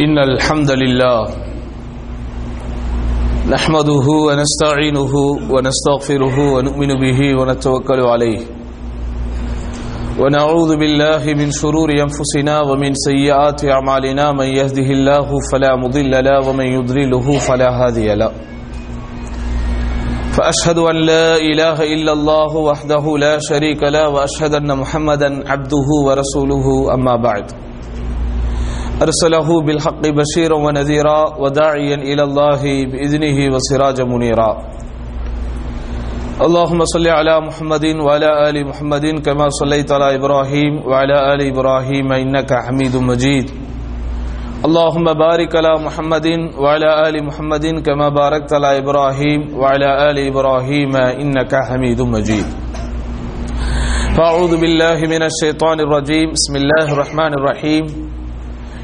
إن الحمد لله نحمده ونستعينه ونستغفره ونؤمن به ونتوكل عليه. ونعوذ بالله من شرور أنفسنا ومن سيئات أعمالنا. من يهده الله فلا مضل له ومن يضلله فلا هادي له. فأشهد أن لا إله إلا الله وحده لا شريك له وأشهد أن محمدا عبده ورسوله. أما بعد أرسله بالحق بشيرا ونذيرا وداعيا إلى الله بإذنه وسراجا منيرا. اللهم صل على محمد وعلى آل محمد كما صليت على إبراهيم وعلى آل إبراهيم إنك حميد مجيد. اللهم بارك على محمد وعلى آل محمد كما باركت على إبراهيم وعلى آل إبراهيم إنك حميد مجيد. فأعوذ بالله من الشيطان الرجيم. بسم الله الرحمن الرحيم.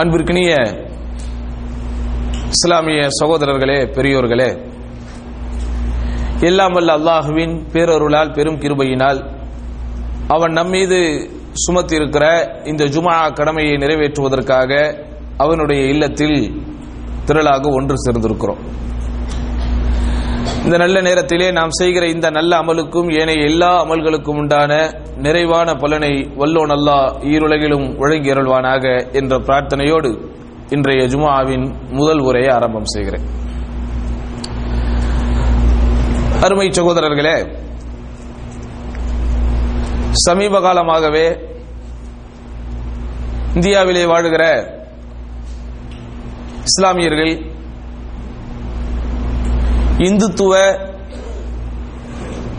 அன்பிற்கினிய இஸ்லாமிய சகோதரர்களே பெரியோர்களே எல்லாம் வல்ல அல்லாஹுவின் பேரொருளால் பெரும் கிருபையினால் அவன் நம்மீது சுமத்தியிருக்கிற இந்த ஜுமா கடமையை நிறைவேற்றுவதற்காக அவனுடைய இல்லத்தில் திரளாக ஒன்று சேர்ந்திருக்கிறோம். இந்த நல்ல நேரத்திலே நாம் செய்கிற இந்த நல்ல அமலுக்கும் ஏனைய எல்லா அமல்களுக்கும் உண்டான நிறைவான பலனை வல்லோன் அல்லா ஈருலகிலும் வழங்கி அருள்வானாக என்ற பிரார்த்தனையோடு இன்றைய ஜுமாவின் முதல் உரையை ஆரம்பம் செய்கிறேன். அருமை சகோதரர்களே சமீப காலமாகவே இந்தியாவிலே வாழுகிற இஸ்லாமியர்கள் இந்துத்துவ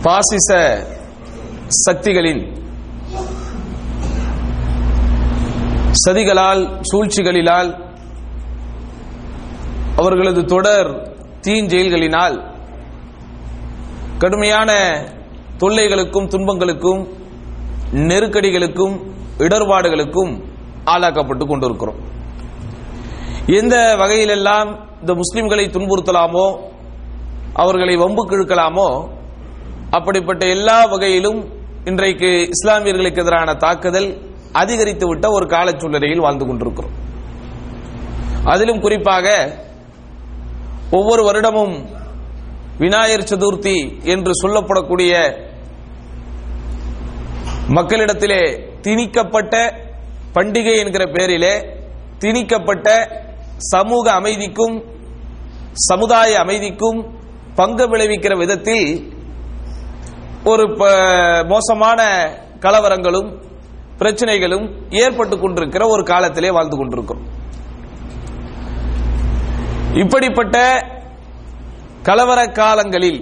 பாசிச சக்திகளின் சதிகளால் சூழ்ச்சிகளினால் அவர்களது தொடர் தீஞ்செயல்களினால் கடுமையான தொல்லைகளுக்கும் துன்பங்களுக்கும் நெருக்கடிகளுக்கும் இடர்பாடுகளுக்கும் ஆளாக்கப்பட்டு கொண்டிருக்கிறோம். எந்த வகையிலெல்லாம் இந்த முஸ்லிம்களை துன்புறுத்தலாமோ அவர்களை வம்புக்கு இழுக்கலாமோ அப்படிப்பட்ட எல்லா வகையிலும் இன்றைக்கு இஸ்லாமியர்களுக்கு எதிரான தாக்குதல் அதிகரித்து விட்ட ஒரு கால சூழ்நிலையில் வாழ்ந்து கொண்டிருக்கிறோம். அதிலும் குறிப்பாக ஒவ்வொரு வருடமும் விநாயகர் சதுர்த்தி என்று சொல்லப்படக்கூடிய மக்களிடத்திலே திணிக்கப்பட்ட பண்டிகை என்கிற பெயரிலே திணிக்கப்பட்ட சமூக அமைதிக்கும் சமுதாய அமைதிக்கும் பங்கு விளைவிக்கிற விதத்தில் ஒரு மோசமான கலவரங்களும் பிரச்சனைகளும் ஏற்பட்டு கொண்டிருக்கிற ஒரு காலத்திலே வாழ்ந்து கொண்டிருக்கிறோம். இப்படிப்பட்ட கலவர காலங்களில்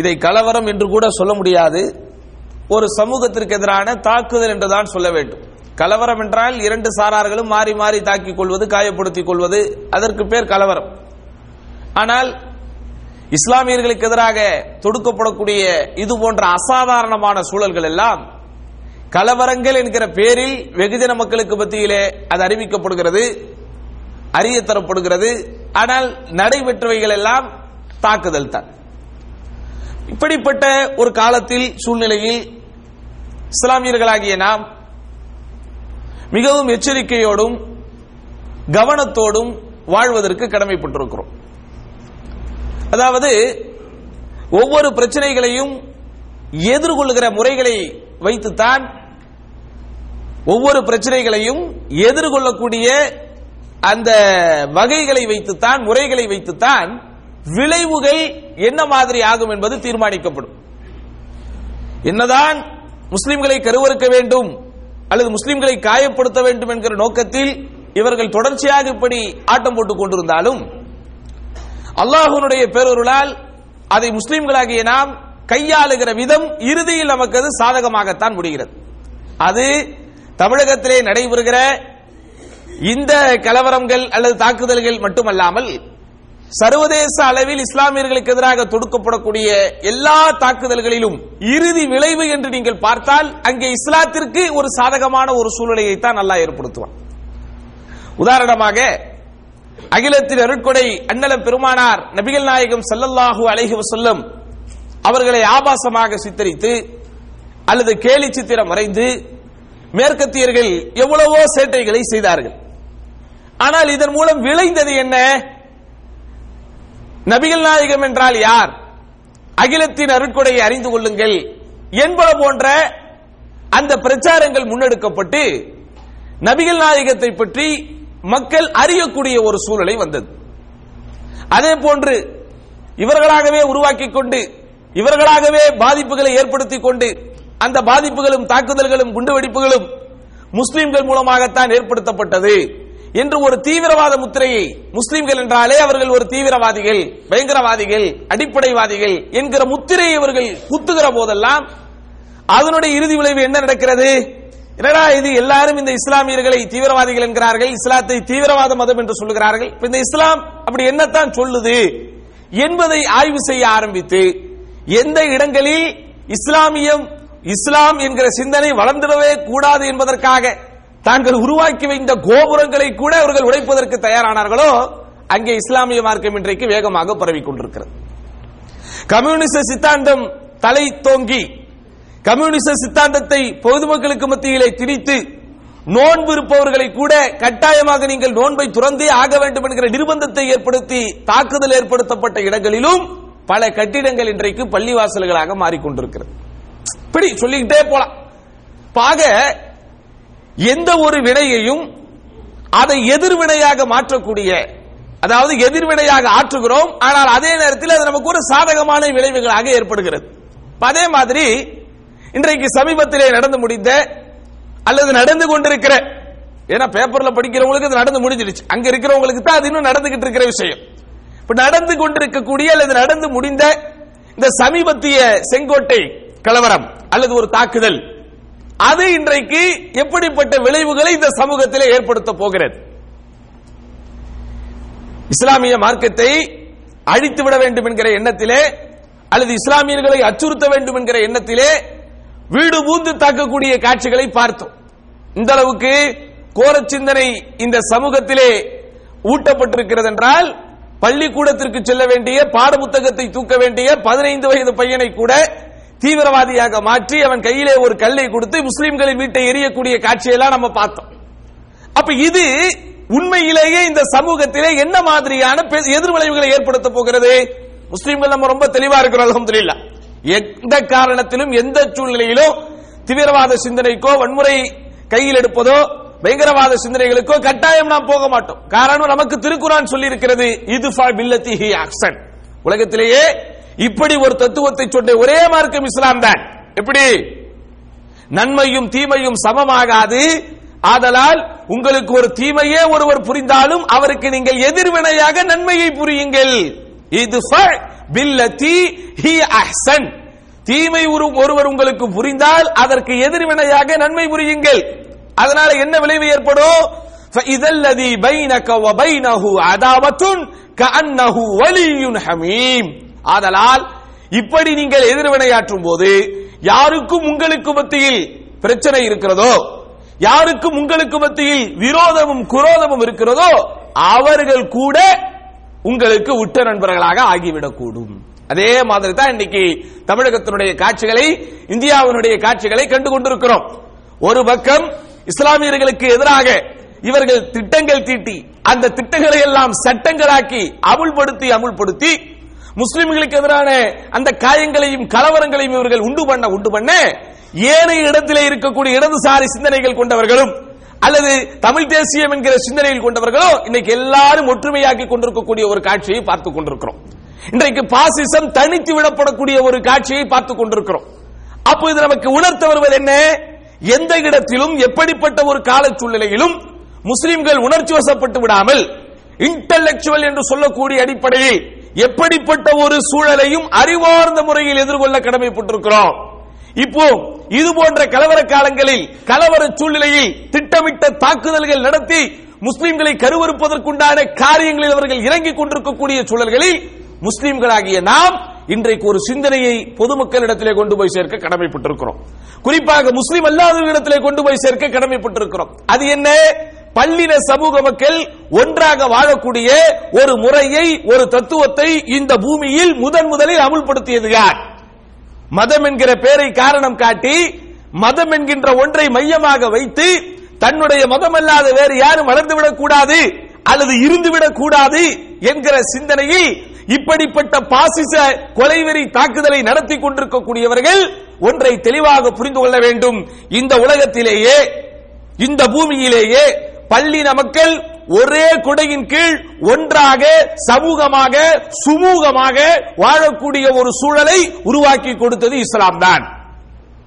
இதை கலவரம் என்று கூட சொல்ல முடியாது. ஒரு சமூகத்திற்கு எதிரான தாக்குதல் என்றுதான் சொல்ல வேண்டும். கலவரம் என்றால் இரண்டு சாரார்களும் மாறி மாறி தாக்கிக் கொள்வது காயப்படுத்திக் கொள்வது அதற்கு பேர் கலவரம். ஆனால் இஸ்லாமியர்களுக்கு எதிராக தொடுக்கப்படக்கூடிய இது போன்ற அசாதாரணமான சூழல்கள் எல்லாம் கலவரங்கள் என்கிற பேரில் வெகுஜன மக்களுக்கு மத்தியிலே அது அறிவிக்கப்படுகிறது அறிய தரப்படுகிறது ஆனால் நடைபெற்றவைகள் எல்லாம் தாக்குதல் தான். இப்படிப்பட்ட ஒரு காலத்தில் சூழ்நிலையில் இஸ்லாமியர்களாகிய நாம் மிகவும் எச்சரிக்கையோடும் கவனத்தோடும் வாழ்வதற்கு கடமைப்பட்டிருக்கிறோம். அதாவது ஒவ்வொரு பிரச்சனைகளையும் எதிர்கொள்ளுகிற முறைகளை வைத்துத்தான் ஒவ்வொரு பிரச்சனைகளையும் எதிர்கொள்ளக்கூடிய அந்த வகைகளை வைத்துத்தான் முறைகளை வைத்துத்தான் விளைவுகள் என்ன மாதிரி ஆகும் என்பது தீர்மானிக்கப்படும். என்னதான் முஸ்லிம்களை கருவறுக்க வேண்டும் அல்லது முஸ்லிம்களை காயப்படுத்த வேண்டும் என்கிற நோக்கத்தில் இவர்கள் தொடர்ச்சியாக இப்படி ஆட்டம் போட்டுக் கொண்டிருந்தாலும் அல்லாஹுனுடைய பேரொருளால் அதை முஸ்லிம்களாகிய நாம் கையாளுகிற விதம் இறுதியில் நமக்கு அது சாதகமாகத்தான் முடிகிறது. அது தமிழகத்திலே நடைபெறுகிற இந்த கலவரங்கள் அல்லது தாக்குதல்கள் மட்டுமல்லாமல் சர்வதேச அளவில் இஸ்லாமியர்களுக்கு எதிராக தொடுக்கப்படக்கூடிய எல்லா தாக்குதல்களிலும் இறுதி விளைவு என்று நீங்கள் பார்த்தால் அங்கே இஸ்லாத்திற்கு ஒரு சாதகமான ஒரு சூழ்நிலையை தான் நல்லா ஏற்படுத்துவான். உதாரணமாக அகிலத்தின் அருட்கொடை அண்ணல பெருமானார் நபிகள் நாயகம் சல்லல்லாஹூ அலஹி வசல்லம் அவர்களை ஆபாசமாக சித்தரித்து அல்லது கேலி சித்திரம் வரைந்து மேற்கத்தியர்கள் எவ்வளவோ சேட்டைகளை செய்தார்கள். ஆனால் இதன் மூலம் விளைந்தது என்ன? நபிகள் நாயகம் என்றால் யார்? அகிலத்தின் அருட்கொடையை அறிந்து கொள்ளுங்கள். என்பன போன்ற அந்த பிரச்சாரங்கள் முன்னெடுக்கப்பட்டு நபிகள் நாயகத்தை பற்றி மக்கள் அறியக்கூடிய ஒரு சூழலை வந்தது. அதே போன்று இவர்களாகவே உருவாக்கிக் கொண்டு இவர்களாகவே பாதிப்புகளை ஏற்படுத்திக் கொண்டு அந்த பாதிப்புகளும் தாக்குதல்களும் குண்டுவெடிப்புகளும் முஸ்லிம்கள் மூலமாகத்தான் ஏற்படுத்தப்பட்டது. என்று ஒரு தீவிரவாத முத்திரையை முஸ்லிம்கள் என்றாலே அவர்கள் ஒரு தீவிரவாதிகள் பயங்கரவாதிகள் அடிப்படைவாதிகள் என்கிற முத்திரையை இவர்கள் குத்துகிற போதெல்லாம் அதனுடைய இறுதி விளைவு என்ன நடக்கிறது? என்னடா இது? எல்லாரும் இந்த இஸ்லாமியர்களை தீவிரவாதிகள் என்கிறார்கள். இஸ்லாத்தை தீவிரவாத மதம் என்று சொல்லுகிறார்கள். இந்த இஸ்லாம் அப்படி என்னத்தான் சொல்லுது? என்பதை ஆய்வு செய்ய ஆரம்பித்து எந்த இடங்களில் இஸ்லாமியம் இஸ்லாம் என்கிற சிந்தனை வளர்ந்துடவே கூடாது என்பதற்காக தாங்கள் உருவாக்கி வைத்த கோபுரங்களை கூட அவர்கள் உடைப்பதற்கு தயாரானார்களோ அங்கே இஸ்லாமிய மார்க்கம் இன்றைக்கு வேகமாக பரவிக் கொண்டிருக்கிறது கம்யூனிச சித்தாந்தம் தலை தோங்கி கம்யூனிச சித்தாந்தத்தை பொதுமக்களுக்கு மத்தியிலே திணித்து நோன்பு இருப்பவர்களை கூட கட்டாயமாக நீங்கள் நோன்பை துறந்தே ஆக வேண்டும் என்கிற நிர்பந்தத்தை ஏற்படுத்தி தாக்குதல் ஏற்படுத்தப்பட்ட இடங்களிலும் பல கட்டிடங்கள் இன்றைக்கு பள்ளிவாசல்களாக மாறிக்கொண்டிருக்கிறது. இப்படி சொல்லிக்கிட்டே போலாம். பாக எந்த ஒரு வினையையும் அதை எதிர்வினையாக மாற்றக்கூடிய அதாவது எதிர்வினையாக ஆற்றுகிறோம் ஆனால் அதே நேரத்தில் அது நமக்கு ஒரு சாதகமான விளைவுகளாக ஏற்படுகிறது. அதே மாதிரி இன்றைக்கு சமீபத்திலே நடந்து முடிந்த அல்லது நடந்து கொண்டிருக்கிற ஏன்னா பேப்பர்ல படிக்கிறவங்களுக்கு அது நடந்து முடிஞ்சிடுச்சு. அங்க இருக்கிறவங்களுக்கு தான் அது இன்னும் நடந்துகிட்டு இருக்கிற விஷயம். இப்ப நடந்து கொண்டிருக்கக்கூடிய அல்லது நடந்து முடிந்த இந்த சமீபத்திய செங்கோட்டை கலவரம் அல்லது ஒரு தாக்குதல் அது இன்றைக்கு எப்படிப்பட்ட விளைவுகளை இந்த சமூகத்திலே ஏற்படுத்த போகிறது? இஸ்லாமிய மார்க்கத்தை அழித்து விட வேண்டும் என்கிற எண்ணத்திலே அல்லது இஸ்லாமியர்களை அச்சுறுத்த வேண்டும் என்கிற எண்ணத்திலே வீடு பூந்து தாக்கக்கூடிய காட்சிகளை பார்த்தோம். இந்த அளவுக்கு கோர சிந்தனை இந்த சமூகத்திலே ஊட்டப்பட்டிருக்கிறது என்றால் பள்ளிக்கூடத்திற்கு செல்ல வேண்டிய பாட புத்தகத்தை தூக்க வேண்டிய பதினைந்து வயது பையனை கூட தீவிரவாதியாக மாற்றி அவன் கையிலே ஒரு கல்லை கொடுத்து முஸ்லிம்களின் வீட்டை எரியக்கூடிய காட்சியெல்லாம் நம்ம பார்த்தோம். அப்ப இது உண்மையிலேயே இந்த சமூகத்திலே என்ன மாதிரியான பெ- எதிர்விளைவுகளை ஏற்படுத்த போகிறது? முஸ்லிம்கள் நம்ம ரொம்ப தெளிவா இருக்கிறோம் அலமதுல்லா எந்த காரணத்திலும் எந்த சூழ்நிலையிலும் தீவிரவாத சிந்தனைக்கோ வன்முறை கையில் எடுப்பதோ பயங்கரவாத சிந்தனைகளுக்கோ கட்டாயம் நாம் போக மாட்டோம். காரணம் நமக்கு திருக்குறான் சொல்லி இருக்கிறது இது பில்லத்தி ஹி அக்சன் உலகத்திலேயே இப்படி ஒரு தத்துவத்தை சொன்ன ஒரே மார்க்கம் இஸ்லாம் தான். எப்படி? நன்மையும் தீமையும் சமமாகாது. ஆதலால் உங்களுக்கு ஒரு தீமையே ஒருவர் புரிந்தாலும் அவருக்கு நீங்கள் எதிர்வினையாக நன்மையை புரியுங்கள். இது பில்லத்தி ஹி அஹ்சன் தீமை ஒருவர் உங்களுக்கு புரிந்தால் அதற்கு எதிர்வினையாக நன்மை புரியுங்கள். அதனால என்ன விளைவு ஏற்படும்? இதல்லதி பைனக வ அதாவத்துன் கஅன்னஹு வலியுன் ஹமீம் ஆதலால் இப்படி நீங்கள் எதிர்வினையாற்றும் போது யாருக்கும் உங்களுக்கு மத்தியில் பிரச்சனை இருக்கிறதோ யாருக்கும் உங்களுக்கு மத்தியில் விரோதமும் குரோதமும் இருக்கிறதோ அவர்கள் கூட உங்களுக்கு உற்ற நண்பர்களாக ஆகிவிடக்கூடும். அதே மாதிரி தான் இன்னைக்கு தமிழகத்தினுடைய காட்சிகளை இந்தியாவினுடைய காட்சிகளை கண்டு கொண்டிருக்கிறோம் ஒரு பக்கம் இஸ்லாமியர்களுக்கு எதிராக இவர்கள் திட்டங்கள் தீட்டி அந்த திட்டங்களை எல்லாம் சட்டங்களாக்கி அமுல்படுத்தி அமுல்படுத்தி முஸ்லிம்களுக்கு எதிரான அந்த காயங்களையும் கலவரங்களையும் இவர்கள் உண்டு பண்ண உண்டு பண்ண ஏனைய இடத்திலே இருக்கக்கூடிய இடதுசாரி சிந்தனைகள் கொண்டவர்களும் அல்லது தமிழ் தேசியம் என்கிற சிந்தனையில் கொண்டவர்களோ இன்னைக்கு எல்லாரும் ஒற்றுமையாக்கி கொண்டிருக்கக்கூடிய ஒரு காட்சியை பார்த்து கொண்டிருக்கிறோம். இன்றைக்கு பாசிசம் தனித்து விடப்படக்கூடிய ஒரு காட்சியை பார்த்து கொண்டிருக்கிறோம். அப்போ இது நமக்கு உணர்த்த வருவது என்ன? எந்த இடத்திலும் எப்படிப்பட்ட ஒரு கால சூழ்நிலையிலும் முஸ்லிம்கள் உணர்ச்சி வசப்பட்டு விடாமல் இன்டலெக்சுவல் என்று சொல்லக்கூடிய அடிப்படையில் எப்படிப்பட்ட ஒரு சூழலையும் அறிவார்ந்த முறையில் எதிர்கொள்ள கடமைப்பட்டிருக்கிறோம். இப்போ இது போன்ற கலவர காலங்களில் கலவர சூழ்நிலையில் திட்டமிட்ட தாக்குதல்கள் நடத்தி முஸ்லிம்களை கருவறுப்பதற்குண்டான காரியங்களில் அவர்கள் இறங்கிக் கொண்டிருக்கக்கூடிய சூழல்களில் முஸ்லிம்களாகிய நாம் இன்றைக்கு ஒரு சிந்தனையை பொதுமக்களிடத்திலே கொண்டு போய் சேர்க்க கடமைப்பட்டிருக்கிறோம். குறிப்பாக முஸ்லிம் அல்லாதவர்களிடத்திலே கொண்டு போய் சேர்க்க கடமைப்பட்டிருக்கிறோம். அது என்ன? பள்ளின சமூக மக்கள் ஒன்றாக வாழக்கூடிய ஒரு முறையை ஒரு தத்துவத்தை இந்த பூமியில் முதன் முதலில் அமுல்படுத்தியது யார்? மதம் என்கிற பெயரை காரணம் காட்டி மதம் என்கின்ற ஒன்றை மையமாக வைத்து தன்னுடைய மதம் அல்லாத வேறு யாரும் வளர்ந்துவிடக் கூடாது அல்லது இருந்துவிடக் கூடாது என்கிற சிந்தனையில் இப்படிப்பட்ட பாசிச கொலைவெறி தாக்குதலை நடத்தி கொண்டிருக்கக்கூடியவர்கள் ஒன்றை தெளிவாக புரிந்து கொள்ள வேண்டும். இந்த உலகத்திலேயே இந்த பூமியிலேயே பள்ளின மக்கள் ஒரே குடையின் கீழ் ஒன்றாக சமூகமாக சுமூகமாக வாழக்கூடிய ஒரு சூழலை உருவாக்கி கொடுத்தது இஸ்லாம் தான்.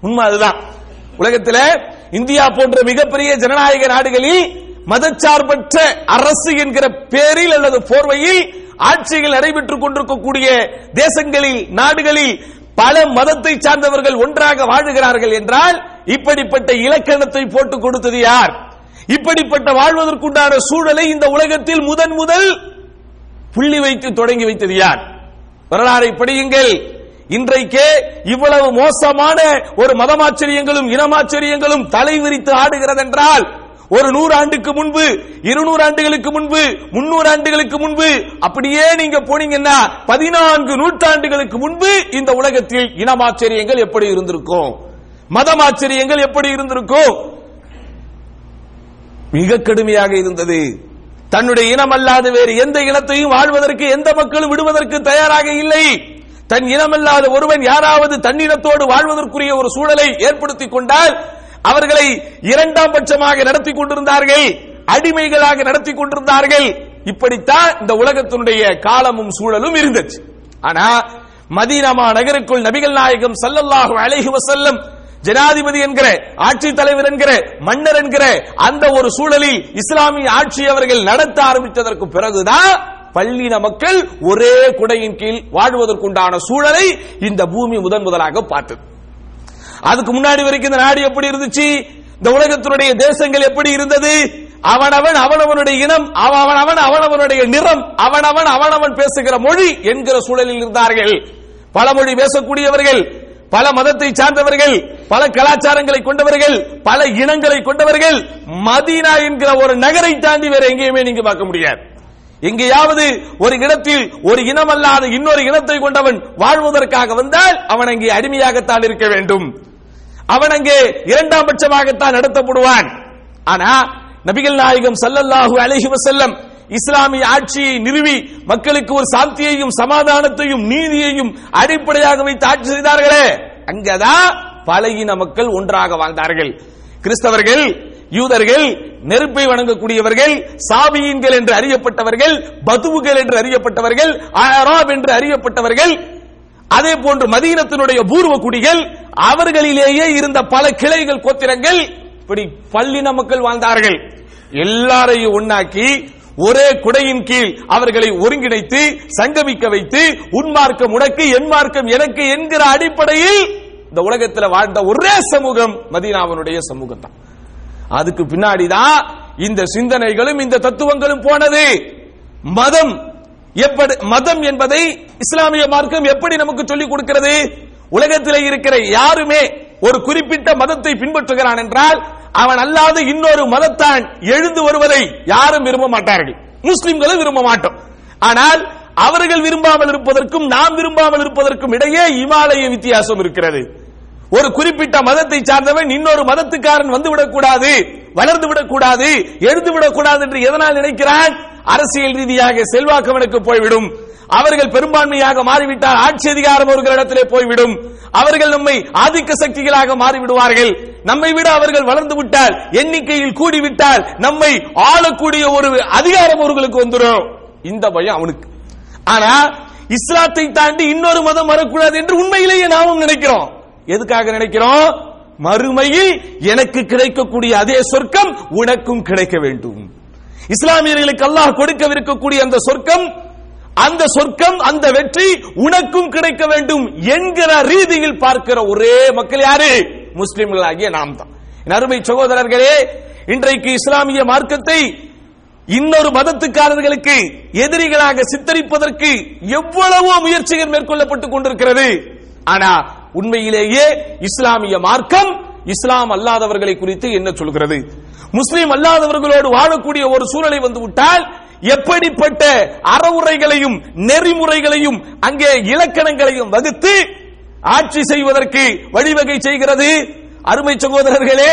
உண்மை அதுதான். உலகத்தில் இந்தியா போன்ற மிகப்பெரிய ஜனநாயக நாடுகளில் மதச்சார்பற்ற அரசு என்கிற பேரில் அல்லது போர்வையில் ஆட்சிகள் நடைபெற்றுக் கொண்டிருக்கக்கூடிய தேசங்களில் நாடுகளில் பல மதத்தை சார்ந்தவர்கள் ஒன்றாக வாழுகிறார்கள் என்றால் இப்படிப்பட்ட இலக்கணத்தை போட்டுக் கொடுத்தது யார்? இப்படிப்பட்ட வாழ்வதற்குண்டான சூழலை இந்த உலகத்தில் முதன் முதல் புள்ளி வைத்து தொடங்கி வைத்தது யார்? வரலாறை படியுங்கள். இன்றைக்கே இவ்வளவு மோசமான ஒரு மதமாச்சரியங்களும் இனமாச்சரியங்களும் தலை விரித்து ஆடுகிறதென்றால் ஒரு நூறு ஆண்டுக்கு முன்பு இருநூறு ஆண்டுகளுக்கு முன்பு முன்னூறு ஆண்டுகளுக்கு முன்பு அப்படியே நீங்க போனீங்கன்னா பதினான்கு நூற்றாண்டுகளுக்கு முன்பு இந்த உலகத்தில் இனமாச்சரியங்கள் எப்படி இருந்திருக்கும்? மதமாச்சரியங்கள் எப்படி இருந்திருக்கும்? மிக கடுமையாக இருந்தது. தன்னுடைய இனம் அல்லாத வேறு எந்த இனத்தையும் வாழ்வதற்கு எந்த மக்களும் விடுவதற்கு தயாராக இல்லை. தன் இனமல்லாத ஒருவன் யாராவது தன்னிடத்தோடு வாழ்வதற்குரிய ஒரு சூழலை ஏற்படுத்திக் கொண்டால் அவர்களை இரண்டாம் பட்சமாக நடத்தி கொண்டிருந்தார்கள் அடிமைகளாக நடத்தி கொண்டிருந்தார்கள். இப்படித்தான் இந்த உலகத்தினுடைய காலமும் சூழலும் இருந்துச்சு. ஆனா மதீனமா நகருக்குள் நபிகள் நாயகம் சல்லல்லாஹு அலைஹி வசல்லம் ஜனாதிபதி என்கிற ஆட்சி தலைவர் என்கிற மன்னர் என்கிற அந்த ஒரு சூழலில் இஸ்லாமிய ஆட்சி அவர்கள் நடத்த ஆரம்பித்ததற்கு பிறகுதான் பள்ளின மக்கள் ஒரே குடையின் கீழ் வாழ்வதற்குண்டான சூழலை இந்த பூமி முதன் முதலாக பார்த்தது. அதுக்கு முன்னாடி வரைக்கும் இந்த நாடு எப்படி இருந்துச்சு? இந்த உலகத்தினுடைய தேசங்கள் எப்படி இருந்தது? அவனவன் அவனவனுடைய இனம் அவன் அவன் அவனவனுடைய நிறம் அவனவன் அவனவன் பேசுகிற மொழி என்கிற சூழலில் இருந்தார்கள். பல மொழி பேசக்கூடியவர்கள் பல மதத்தை சார்ந்தவர்கள் பல கலாச்சாரங்களை கொண்டவர்கள் பல இனங்களை கொண்டவர்கள் மதீனா என்கிற ஒரு நகரை தாண்டி வேற எங்கேயுமே நீங்க பார்க்க முடியாது. எங்கேயாவது ஒரு இடத்தில் ஒரு இனம் அல்லாத இன்னொரு இனத்தை கொண்டவன் வாழ்வதற்காக வந்தால் அவன் அங்கே அடிமையாகத்தான் இருக்க வேண்டும். அவன் அங்கே இரண்டாம் பட்சமாகத்தான் நடத்தப்படுவான். ஆனா நபிகள் நாயகம் சல்லல்லாஹு அலைஹி வசல்லம் இஸ்லாமிய ஆட்சியை நிறுவி மக்களுக்கு ஒரு சாந்தியையும் சமாதானத்தையும் நீதியையும் அடிப்படையாக வைத்து ஆட்சி செய்தார்களே அங்கதான் பழகின மக்கள் ஒன்றாக வாழ்ந்தார்கள். கிறிஸ்தவர்கள் யூதர்கள் நெருப்பை வணங்கக்கூடியவர்கள் சாபியன்கள் என்று அறியப்பட்டவர்கள் பதுவுகள் என்று அறியப்பட்டவர்கள் அராப் என்று அறியப்பட்டவர்கள் அதே போன்று மதீனத்தினுடைய பூர்வ குடிகள் அவர்களிலேயே இருந்த பல கிளைகள் கோத்திரங்கள் இப்படி பல்லின மக்கள் வாழ்ந்தார்கள். எல்லாரையும் ஒன்னாக்கி ஒரே குடையின் கீழ் அவர்களை ஒருங்கிணைத்து சங்கமிக்க வைத்து உன்மார்க்கம் உனக்கு என் மார்க்கம் எனக்கு என்கிற அடிப்படையில் இந்த உலகத்தில் வாழ்ந்த ஒரே சமூகம் மதீனாவனுடைய சமூகம் தான் அதுக்கு பின்னாடிதான் இந்த சிந்தனைகளும் இந்த தத்துவங்களும் போனது. மதம் எப்படி மதம் என்பதை இஸ்லாமிய மார்க்கம் எப்படி நமக்கு சொல்லிக் கொடுக்கிறது? உலகத்தில் இருக்கிற யாருமே ஒரு குறிப்பிட்ட மதத்தை பின்பற்றுகிறான் என்றால் அவன் அல்லாத இன்னொரு மதத்தான் எழுந்து வருவதை யாரும் விரும்ப மாட்டார்கள். முஸ்லிம்களும் விரும்ப மாட்டோம். ஆனால் அவர்கள் விரும்பாமல் இருப்பதற்கும் நாம் விரும்பாமல் இருப்பதற்கும் இடையே இமாலய வித்தியாசம் இருக்கிறது. ஒரு குறிப்பிட்ட மதத்தை சார்ந்தவன் இன்னொரு மதத்துக்காரன் வந்து விடக்கூடாது வளர்ந்து விடக்கூடாது எழுந்து விடக்கூடாது என்று எதனால் நினைக்கிறான்? அரசியல் ரீதியாக செல்வாக்கவனுக்கு போய்விடும். அவர்கள் பெரும்பான்மையாக மாறிவிட்டால் ஆட்சி அதிகாரம் அவர்களிடத்திலே போய்விடும். அவர்கள் நம்மை ஆதிக்க சக்திகளாக மாறிவிடுவார்கள். நம்மை விட அவர்கள் வளர்ந்து விட்டால் எண்ணிக்கையில் கூடிவிட்டால் நம்மை ஆளக்கூடிய ஒரு அதிகாரம் அவர்களுக்கு வந்துடும். இந்த பயம் அவனுக்கு. ஆனா இஸ்லாத்தை தாண்டி இன்னொரு மதம் வரக்கூடாது என்று உண்மையிலேயே நாமும் நினைக்கிறோம். எதுக்காக நினைக்கிறோம்? மறுமையில் எனக்கு கிடைக்கக்கூடிய அதே சொர்க்கம் உனக்கும் கிடைக்க வேண்டும். இஸ்லாமியர்களுக்கு அல்லாஹ் கொடுக்கவிருக்கக்கூடிய அந்த சொர்க்கம் அந்த சொர்க்கம் அந்த வெற்றி உனக்கும் கிடைக்க வேண்டும் என்கிற ரீதியில் பார்க்கிற ஒரே மக்கள் யாரு? முஸ்லிம்களாகிய நாம் தான் அருமை சகோதரர்களே இன்றைக்கு இஸ்லாமிய மார்க்கத்தை இன்னொரு மதத்துக்காரர்களுக்கு எதிரிகளாக சித்தரிப்பதற்கு எவ்வளவோ முயற்சிகள் மேற்கொள்ளப்பட்டுக் கொண்டிருக்கிறது. ஆனா உண்மையிலேயே இஸ்லாமிய மார்க்கம் இஸ்லாம் அல்லாதவர்களை குறித்து என்ன சொல்கிறது? முஸ்லீம் அல்லாதவர்களோடு வாழக்கூடிய ஒரு சூழலை வந்து விட்டால் எப்படிப்பட்ட அறவுரைகளையும் நெறிமுறைகளையும் அங்கே இலக்கணங்களையும் வகுத்து ஆட்சி செய்வதற்கு வழிவகை செய்கிறது? அருமை சகோதரர்களே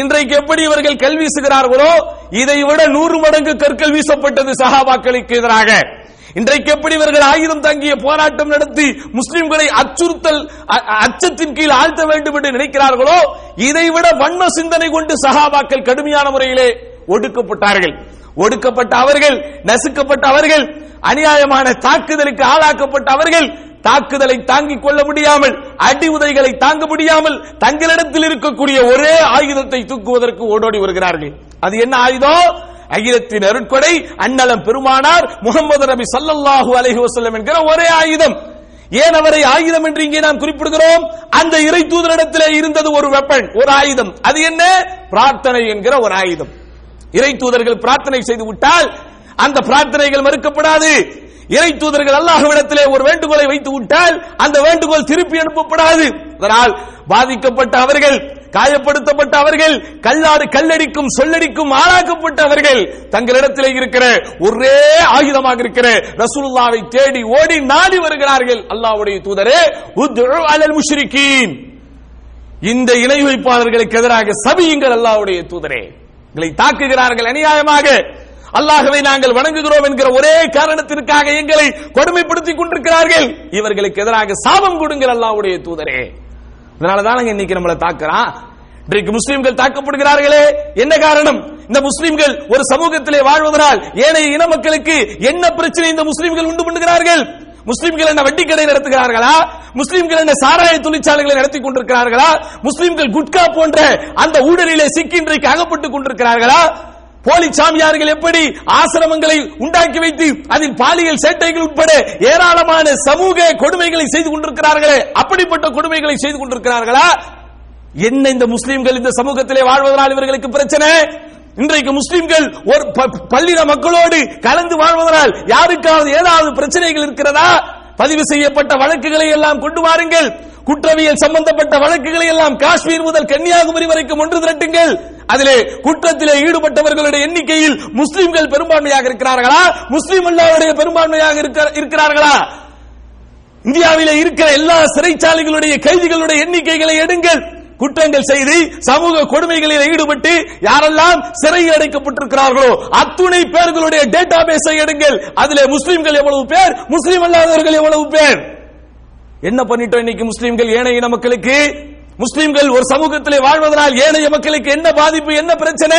இன்றைக்கு எப்படி இவர்கள் கல் வீசுகிறார்களோ இதை விட நூறு மடங்கு கற்கள் வீசப்பட்டது சஹாபாக்களுக்கு எதிராக. இன்றைக்கு எப்படி இவர்கள் ஆயுதம் தாங்கிய போராட்டம் நடத்தி முஸ்லிம்களை அச்சுறுத்தல் அச்சத்தின் கீழ் ஆழ்த்த வேண்டும் என்று நினைக்கிறார்களோ இதை விட வன்ம சிந்தனை கொண்டு சகாபாக்கள் கடுமையான முறையிலே ஒடுக்கப்பட்டார்கள். ஒடுக்கப்பட்ட அவர்கள் நசுக்கப்பட்ட அவர்கள் அநியாயமான தாக்குதலுக்கு ஆளாக்கப்பட்ட அவர்கள் தாக்குதலை தாங்கிக் கொள்ள முடியாமல் அடி உதைகளை தாங்க முடியாமல் தங்களிடத்தில் இருக்கக்கூடிய ஒரே ஆயுதத்தை தூக்குவதற்கு ஓடோடி வருகிறார்கள். அது என்ன ஆயுதம்? அகிலத்தின் அருட்கொடை அன்னலம் பெருமானார் முகமது நபி சல்லல்லாஹு அலஹி வசல்லம் என்கிற ஒரே ஆயுதம். ஏன் அவரை ஆயுதம் என்று இங்கே நாம் குறிப்பிடுகிறோம்? அந்த இறை தூதரிடத்திலே இருந்தது ஒரு வெப்பன் ஒரு ஆயுதம். அது என்ன? பிரார்த்தனை என்கிற ஒரு ஆயுதம். இறை தூதர்கள் பிரார்த்தனை செய்து விட்டால் அந்த பிரார்த்தனைகள் மறுக்கப்படாது. இறை தூதர்கள் அல்லாஹ்விடத்திலே ஒரு வேண்டுகோளை வைத்து விட்டால் அந்த வேண்டுகோள் திருப்பி அனுப்பப்படாது. அதனால் பாதிக்கப்பட்ட அவர்கள் காயப்படுத்தப்பட்ட அவர்கள் கல்லாறு கல்லடிக்கும் சொல்லடிக்கும் ஆளாக்கப்பட்ட அவர்கள் தங்களிடத்திலே இருக்கிற ஒரே ஆயுதமாக இருக்கிற ரசூலுல்லாவை தேடி ஓடி நாடி வருகிறார்கள் அல்லாவுடைய தூதரே அலல் முஷ்ரிகீன். இந்த இணை வைப்பாளர்களுக்கு எதிராக சபியுங்கள் அல்லாவுடைய தூதரே. எங்களை தாக்குகிறார்கள் அநியாயமாக. அல்லாகவே நாங்கள் வணங்குகிறோம் என்கிற ஒரே காரணத்திற்காக எங்களை கொடுமைப்படுத்திக் கொண்டிருக்கிறார்கள். இவர்களுக்கு எதிராக சாபம் கொடுங்கள் அல்லாவுடைய தூதரே. அதனால தான் இன்னைக்கு நம்மளை தாக்குறான்? இன்றைக்கு முஸ்லிம்கள் தாக்கப்படுகிறார்களே? என்ன காரணம்? இந்த முஸ்லிம்கள் ஒரு சமூகத்திலே வாழ்வதனால் ஏனைய இன மக்களுக்கு என்ன பிரச்சனை இந்த முஸ்லிம்கள் உண்டு பண்ணுகிறார்கள்? முஸ்லிம்கள் என்ன வட்டி கடை நடத்துகிறார்களா? முஸ்லிம்கள் என்ன சாராய தொழிற்சாலைகளை நடத்தி கொண்டிருக்கிறார்களா? முஸ்லிம்கள் குட்கா போன்ற அந்த ஊழலிலே சிக்கி இன்றைக்கு அகப்பட்டுக் கொண்டிருக்கிறார்களா? போலி சாமியார்கள் எப்படி ஆசிரமங்களை உண்டாக்கி வைத்து அதில் பாலியல் சேட்டைகள் உட்பட ஏராளமான சமூக கொடுமைகளை செய்து கொண்டிருக்கிறார்களே? அப்படிப்பட்ட கொடுமைகளை செய்து கொண்டிருக்கிறார்களா? என்ன இந்த முஸ்லிம்கள் இந்த சமூகத்திலே வாழ்வதனால் இவர்களுக்கு பிரச்சனை? இன்றைக்கு முஸ்லிம்கள் ஒரு ப- பள்ளின மக்களோடு கலந்து வாழ்வதனால் யாருக்காவது ஏதாவது பிரச்சனைகள் இருக்கிறதா? பதிவு செய்யப்பட்ட வழக்குகளை எல்லாம் கொண்டு வாருங்கள். குற்றவியல் சம்பந்தப்பட்ட வழக்குகளை எல்லாம் காஷ்மீர் முதல் கன்னியாகுமரி வரைக்கும் ஒன்று திரட்டுங்கள். அதிலே குற்றத்திலே ஈடுபட்டவர்களுடைய எண்ணிக்கையில் முஸ்லிம்கள் பெரும்பான்மையாக இருக்கிறார்களா? முஸ்லிம் அல்லாவுடைய பெரும்பான்மையாக இருக்க- இருக்கிறார்களா? இந்தியாவிலே இருக்கிற எல்லா சிறைச்சாலைகளுடைய கைதிகளுடைய எண்ணிக்கைகளை எடுங்கள். குற்றங்கள் செய்து சமூக கொடுமைகளில் ஈடுபட்டு யாரெல்லாம் சிறையில் அடைக்கப்பட்டிருக்கிறார்களோ அத்துணை பேர்களுடைய டேட்டா பேஸை எடுங்கள். அதிலே முஸ்லிம்கள் எவ்வளவு பேர் முஸ்லிம் அல்லாதவர்கள் எவ்வளவு பேர்? என்ன பண்ணிட்டோம் இன்னைக்கு முஸ்லிம்கள் ஏனைய இன மக்களுக்கு? முஸ்லிம்கள் ஒரு சமூகத்திலே வாழ்வதனால் ஏனைய மக்களுக்கு என்ன பாதிப்பு என்ன பிரச்சனை?